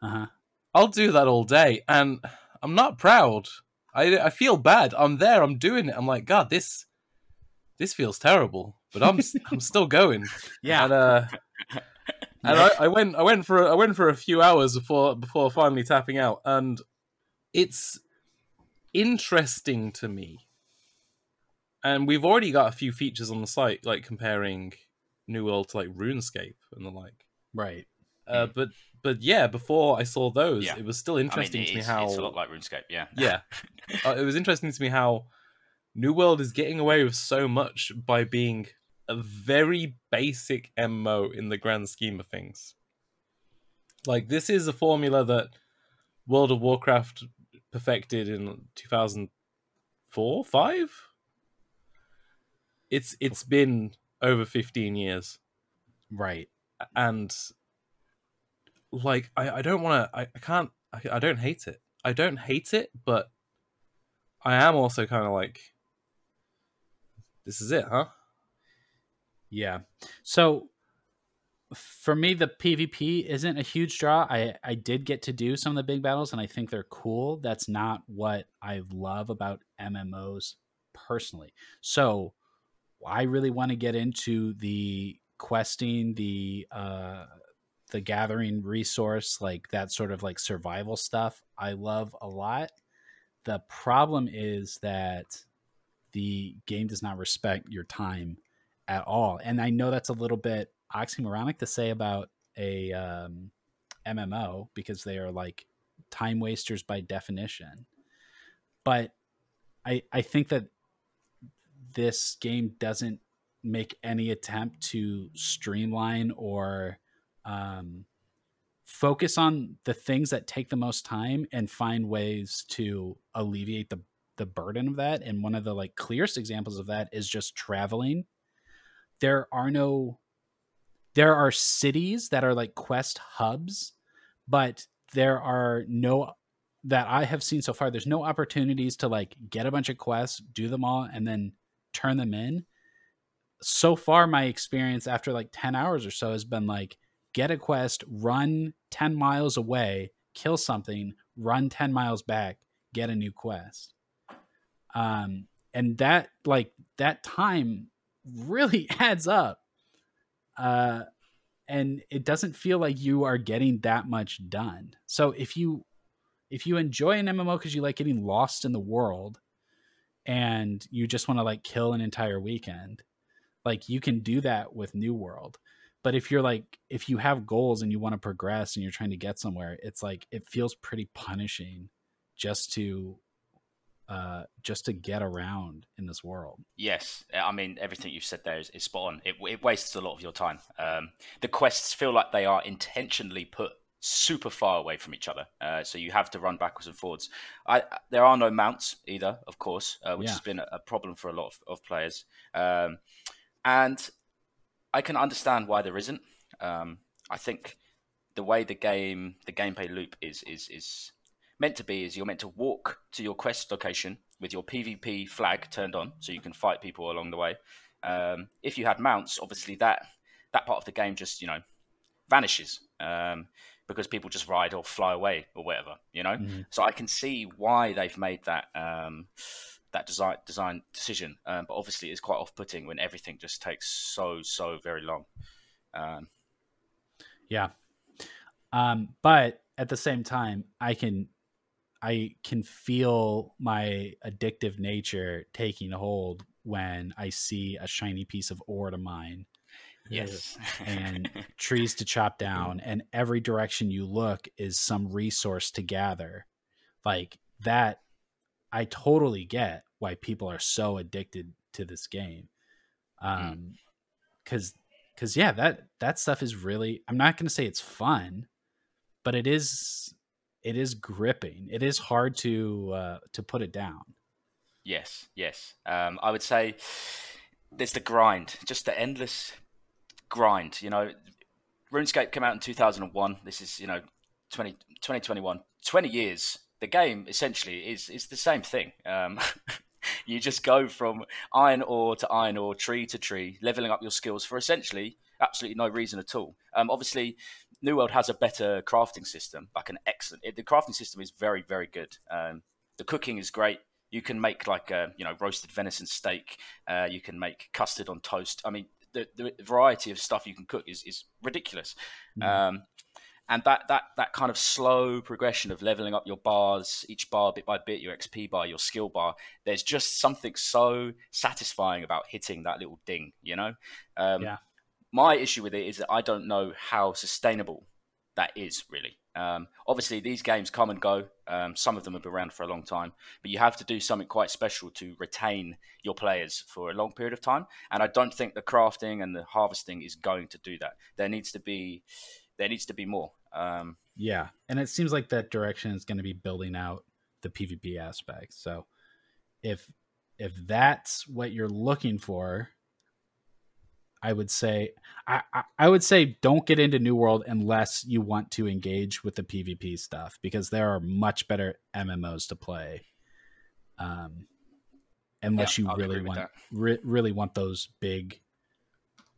Uh huh. I'll do that all day, and I'm not proud. I I feel bad. I'm there. I'm doing it. I'm like, God, this this feels terrible, but I'm I'm still going. Yeah. And, uh, and I, I, went I went for I went for a few hours before before finally tapping out, and it's interesting to me. And we've already got a few features on the site, like comparing New World to like RuneScape and the like. Right. Uh, but but yeah, before I saw those, yeah. it was still interesting I mean, to me how it's a lot like RuneScape. Yeah, yeah. uh, it was interesting to me how New World is getting away with so much by being a very basic MMO in the grand scheme of things. Like this is a formula that World of Warcraft perfected in 2004, 5. It's it's been over 15 years. Right. And like I, I don't want to I, I can't I, I don't hate it. I don't hate it, but I am also kind of like this is it, huh? Yeah. So for me the PvP isn't a huge draw. I I did get to do some of the big battles and I think they're cool. That's not what I love about MMOs personally. So I really want to get into the questing, the uh the gathering resource, like that sort of like survival stuff, I love a lot. The problem is that the game does not respect your time at all. And I know that's a little bit oxymoronic to say about a um, MMO because they are like time wasters by definition. But I I think that this game doesn't make any attempt to streamline or um, focus on the things that take the most time and find ways to alleviate the the burden of that and one of the like clearest examples of that is just traveling there are no there are cities that are like quest hubs but there are no that i have seen so far there's no opportunities to like get a bunch of quests do them all and then turn them in so far my experience after like 10 hours or so has been like get a quest, run 10 miles away, kill something, run 10 miles back, get a new quest. Um, and that, like, that time really adds up. Uh, and it doesn't feel like you are getting that much done. So if you if you enjoy an MMO because you like getting lost in the world and you just want to like kill an entire weekend, like you can do that with New World but if you're like if you have goals and you want to progress and you're trying to get somewhere it's like it feels pretty punishing just to uh just to get around in this world. Yes i mean everything you've said there is, is spot on. It, it wastes a lot of your time. Um the quests feel like they are intentionally put super far away from each other uh, so you have to run backwards and forwards. I, there are no mounts either of course uh, which yeah. has been a, a, problem for a lot of, of players. Um, and I can understand why there isn't. Um, I think the way the game, the gameplay loop is is is meant to be is you're meant to walk to your quest location with your PvP flag turned on, so you can fight people along the way. Um, if you had mounts, obviously that that part of the game just you know vanishes um, because people just ride or fly away or whatever, you know. Mm-hmm. So I can see why they've made that um, that design design decision, um, but obviously it's quite off putting when everything just takes so so very long. Um, yeah, um, but at the same time, I can I can feel my addictive nature taking hold when I see a shiny piece of ore to mine. Yes. and trees to chop down, and every direction you look is some resource to gather. Like that, I totally get why people are so addicted to this game. Hmm. Um, because, mm. because yeah, that that stuff is really. I'm not going to say it's fun, but it is it is gripping. It is hard to uh, to put it down. Yes, yes. Um, I would say there's the grind, just the endless grind. You know, RuneScape came out in 2001. This is you know 20, 2021, 20 years. The game essentially is is the same thing. Um, you just go from iron ore to iron ore, tree to tree, leveling up your skills for essentially absolutely no reason at all. Um, obviously, New World has a better crafting system, like an excellent. It, the crafting system is very, very good. Um, the cooking is great. You can make like a you know roasted venison steak. Uh, you can make custard on toast. I mean, the, the variety of stuff you can cook is is ridiculous. Mm. Um, and that that that kind of slow progression of leveling up your bars each bar bit by bit your xp bar your skill bar there's just something so satisfying about hitting that little ding you know um, yeah my issue with it is that I don't know how sustainable that is really. Um, obviously, these games come and go. Um, some of them have been around for a long time, but you have to do something quite special to retain your players for a long period of time. And I don't think the crafting and the harvesting is going to do that. There needs to be there needs to be more. Um, yeah, and it seems like that direction is going to be building out the PvP aspect. So if if that's what you're looking for, I would say I, I would say don't get into New World unless you want to engage with the PvP stuff because there are much better MMOs to play. Um, unless yeah, you really want re- really want those big,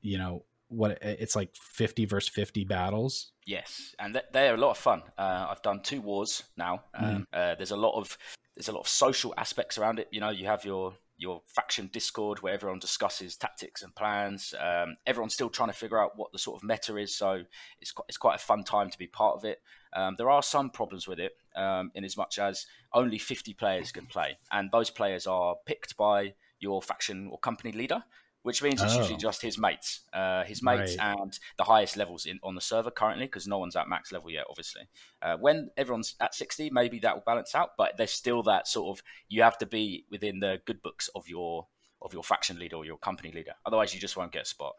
you know, what it's like 50 versus 50 battles. Yes, and they're a lot of fun. Uh, I've done two wars now. Mm. uh, there's a lot of there's a lot of social aspects around it. You know, you have your your faction Discord where everyone discusses tactics and plans. Um, everyone's still trying to figure out what the sort of meta is, so it's quite, it's quite a fun time to be part of it. Um, there are some problems with it, um, in as much as only 50 players can play, and those players are picked by your faction or company leader which means it's oh. usually just his mates, uh, his mates, right. and the highest levels in on the server currently, because no one's at max level yet, obviously. Uh, when everyone's at sixty, maybe that will balance out, but there's still that sort of you have to be within the good books of your of your faction leader or your company leader, otherwise you just won't get a spot.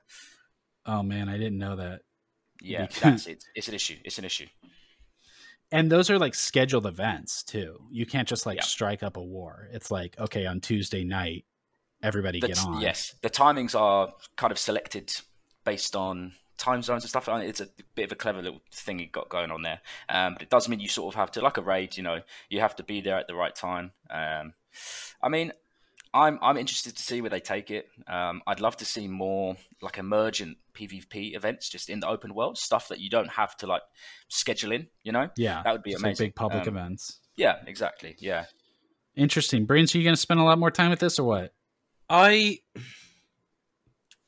Oh man, I didn't know that. Yeah, that's it. It's an issue. It's an issue. And those are like scheduled events too. You can't just like yeah. strike up a war. It's like okay, on Tuesday night everybody the, get on. Yes, the timings are kind of selected based on time zones and stuff. It's a bit of a clever little thing you got going on there. Um, but it does mean you sort of have to, like a raid, you know, you have to be there at the right time. Um, I mean, I'm I'm interested to see where they take it. Um, I'd love to see more like emergent PvP events just in the open world, stuff that you don't have to like schedule in. You know, yeah, that would be amazing. big public um, events. Yeah, exactly. Yeah. Interesting. Brains, are you going to spend a lot more time with this or what? I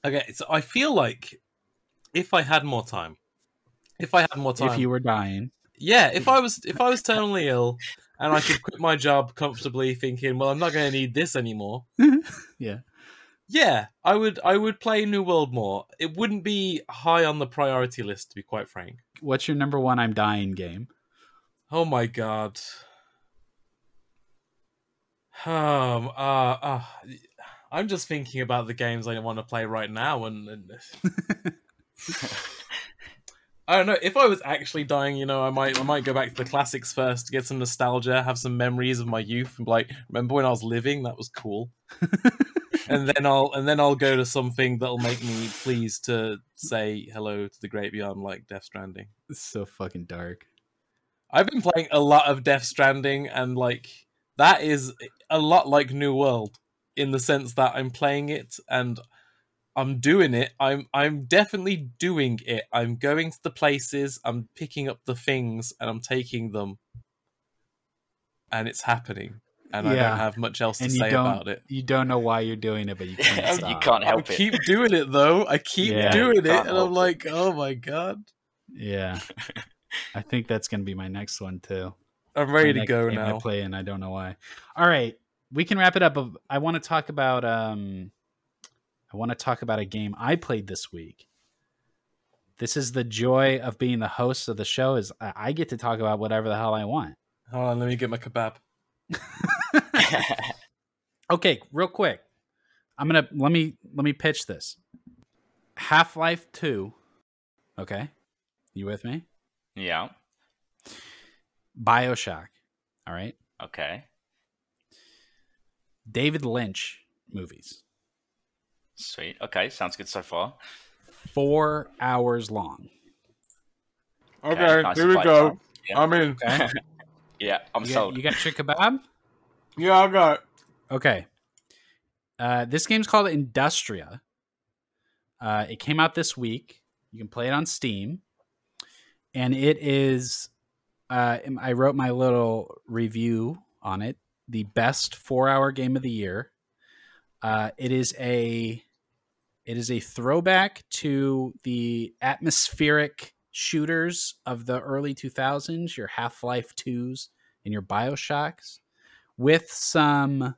okay, so I feel like if I had more time, if I had more time, if you were dying, yeah, if I was if I was terminally ill and I could quit my job comfortably, thinking, well, I'm not going to need this anymore. yeah, yeah, I would I would play New World more. It wouldn't be high on the priority list, to be quite frank. What's your number one I'm dying game? Oh my god. Um, uh, uh, I'm just thinking about the games I want to play right now, and, and... I don't know. If I was actually dying, you know, I might I might go back to the classics first to get some nostalgia, have some memories of my youth, and be like, remember when I was living? That was cool. and then I'll and then I'll go to something that'll make me pleased to say hello to the great beyond, like Death Stranding. It's so fucking dark. I've been playing a lot of Death Stranding, and like that is a lot like New World in the sense that I'm playing it and I'm doing it. I'm I'm definitely doing it. I'm going to the places, I'm picking up the things and I'm taking them. And it's happening. And yeah. I don't have much else to say about it. You don't know why you're doing it, but you can't. you can't help I it. keep doing it though. I keep yeah, doing it, and I'm like, oh my god. Yeah, I think that's gonna be my next one too. I'm ready to go now. I play and I don't know why. All right, we can wrap it up. I want to talk about um, I want to talk about a game I played this week. This is the joy of being the host of the show is I get to talk about whatever the hell I want. Hold on, let me get my kebab. okay, real quick. I'm gonna let me let me pitch this. Half Life Two. Okay, you with me? Yeah. Bioshock. All right. Okay. David Lynch movies. Sweet. Okay, sounds good so far. Four hours long. Okay, okay nice here we go. Yeah. I'm in. Okay. yeah, I'm you sold. Got, you got your kebab? Yeah, I got. Okay. Uh, this game's called Industria. Uh, it came out this week. You can play it on Steam, and it is. Uh, I wrote my little review on it. The best four-hour game of the year. Uh, it is a. It is a throwback to the atmospheric shooters of the early 2000s, your Half Life 2s and your Bioshocks with some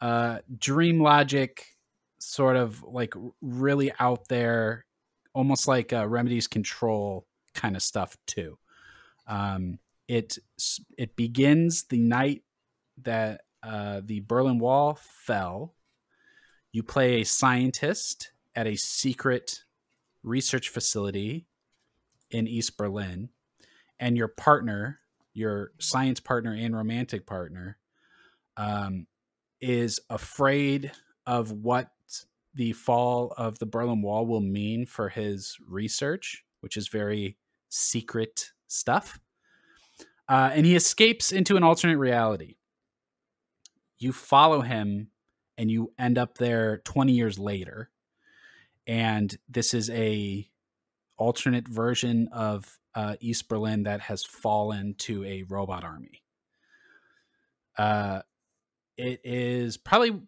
uh, dream logic sort of like really out there almost like uh, Remedy's control kind of stuff too um, it it begins the night that uh, the berlin wall fell you play a scientist at a secret research facility in east berlin and your partner your science partner and romantic partner um, is afraid of what the fall of the Berlin Wall will mean for his research, which is very secret stuff. Uh, and he escapes into an alternate reality. You follow him, and you end up there 20 years later. And this is a alternate version of uh, East Berlin that has fallen to a robot army. Uh, it is probably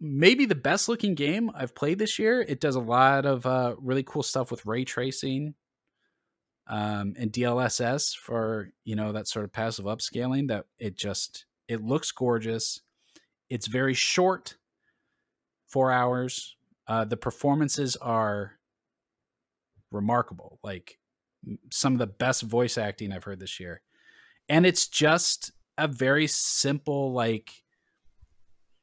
maybe the best looking game I've played this year. It does a lot of uh, really cool stuff with ray tracing um, and DLSS for you know that sort of passive upscaling. That it just it looks gorgeous. It's very short, four hours. Uh, the performances are remarkable. Like some of the best voice acting I've heard this year, and it's just a very simple like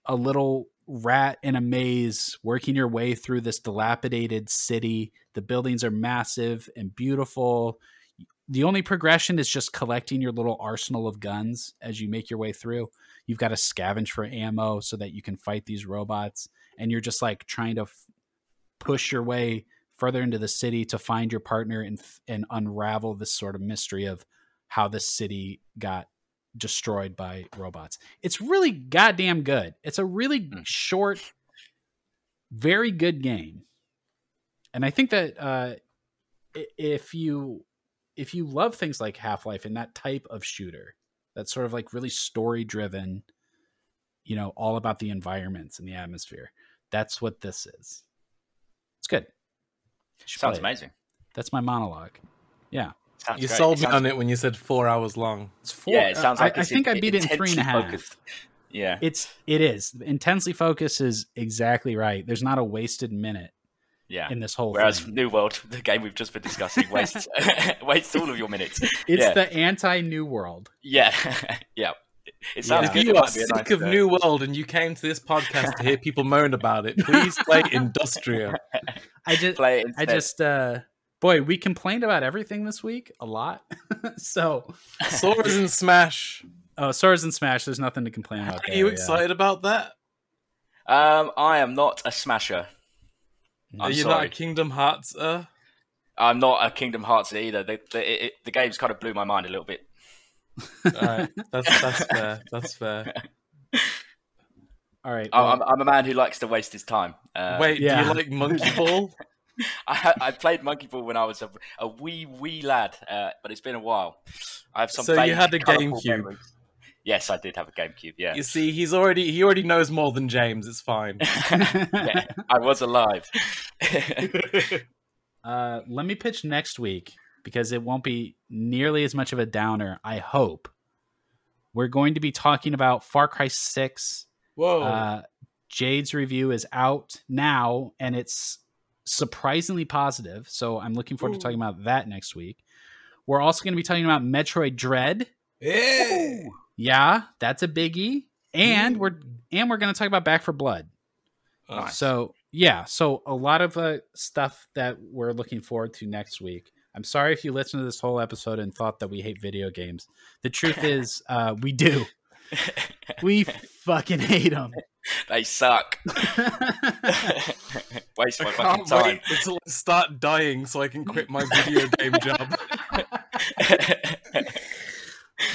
a little rat in a maze working your way through this dilapidated city the buildings are massive and beautiful the only progression is just collecting your little arsenal of guns as you make your way through you've got to scavenge for ammo so that you can fight these robots and you're just like trying to f- push your way further into the city to find your partner and and unravel this sort of mystery of how the city got destroyed by robots. It's really goddamn good. It's a really mm. short, very good game. And I think that uh, if you if you love things like Half Life and that type of shooter, that's sort of like really story driven, you know, all about the environments and the atmosphere. That's what this is. It's good. Sounds amazing. That's my monologue. Yeah. Sounds you great. sold me on it when you said four hours long. It's four. Yeah, it sounds like I, I think I beat it in three and a half. Focused. Yeah, it's it is intensely focused is exactly right. There's not a wasted minute. Yeah, in this whole. Whereas thing. New World, the game we've just been discussing, wastes wastes all of your minutes. It's yeah. the anti New World. Yeah, yeah. It sounds yeah. If you are sick nice of New World and you came to this podcast to hear people moan about it, please play Industria. I just, I just, uh, boy, we complained about everything this week a lot. so Sora's and Smash. Oh, Sora's and Smash. There's nothing to complain about. Are there, you excited yeah. about that? Um, I am not a smasher. I'm Are you sorry. not a Kingdom Hearts? Uh? I'm not a Kingdom Hearts either. The the, it, the game's kind of blew my mind a little bit. All right, that's that's fair. That's fair. All right. Well, I'm, I'm, a man who likes to waste his time. Uh, Wait, yeah. do you like Monkey Ball? I, I, played Monkey Ball when I was a, a wee wee lad, uh, but it's been a while. I have some. So you had a GameCube. Memories. Yes, I did have a GameCube. Yeah. You see, he's already he already knows more than James. It's fine. yeah, I was alive. uh, let me pitch next week because it won't be nearly as much of a downer. I hope. We're going to be talking about Far Cry Six. Whoa. Uh, Jade's review is out now, and it's surprisingly positive. So I'm looking forward Ooh. to talking about that next week. We're also going to be talking about Metroid Dread. Yeah. Yeah, that's a biggie. And we're and we're going to talk about Back 4 Blood. Nice. So yeah, so a lot of uh, stuff that we're looking forward to next week. I'm sorry if you listened to this whole episode and thought that we hate video games. The truth is, uh, we do. we fucking hate them. They suck. Waste my fucking time. Wait until I start dying so I can quit my video game job.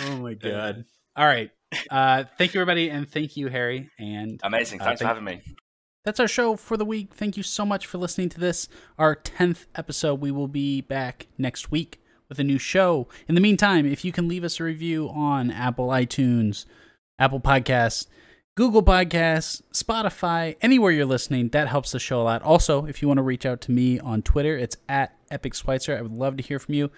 oh my god. All right. Uh, thank you, everybody, and thank you, Harry. And amazing. Uh, Thanks uh, thank- for having me. That's our show for the week. Thank you so much for listening to this, our 10th episode. We will be back next week with a new show. In the meantime, if you can leave us a review on Apple iTunes, Apple Podcasts, Google Podcasts, Spotify, anywhere you're listening, that helps the show a lot. Also, if you want to reach out to me on Twitter, it's at Epic Schweitzer. I would love to hear from you.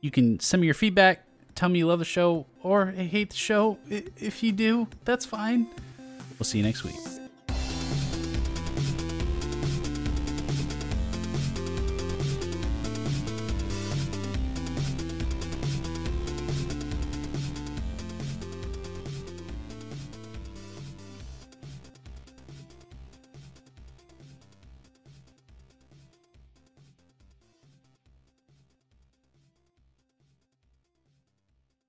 You can send me your feedback, tell me you love the show or hate the show. If you do, that's fine. We'll see you next week.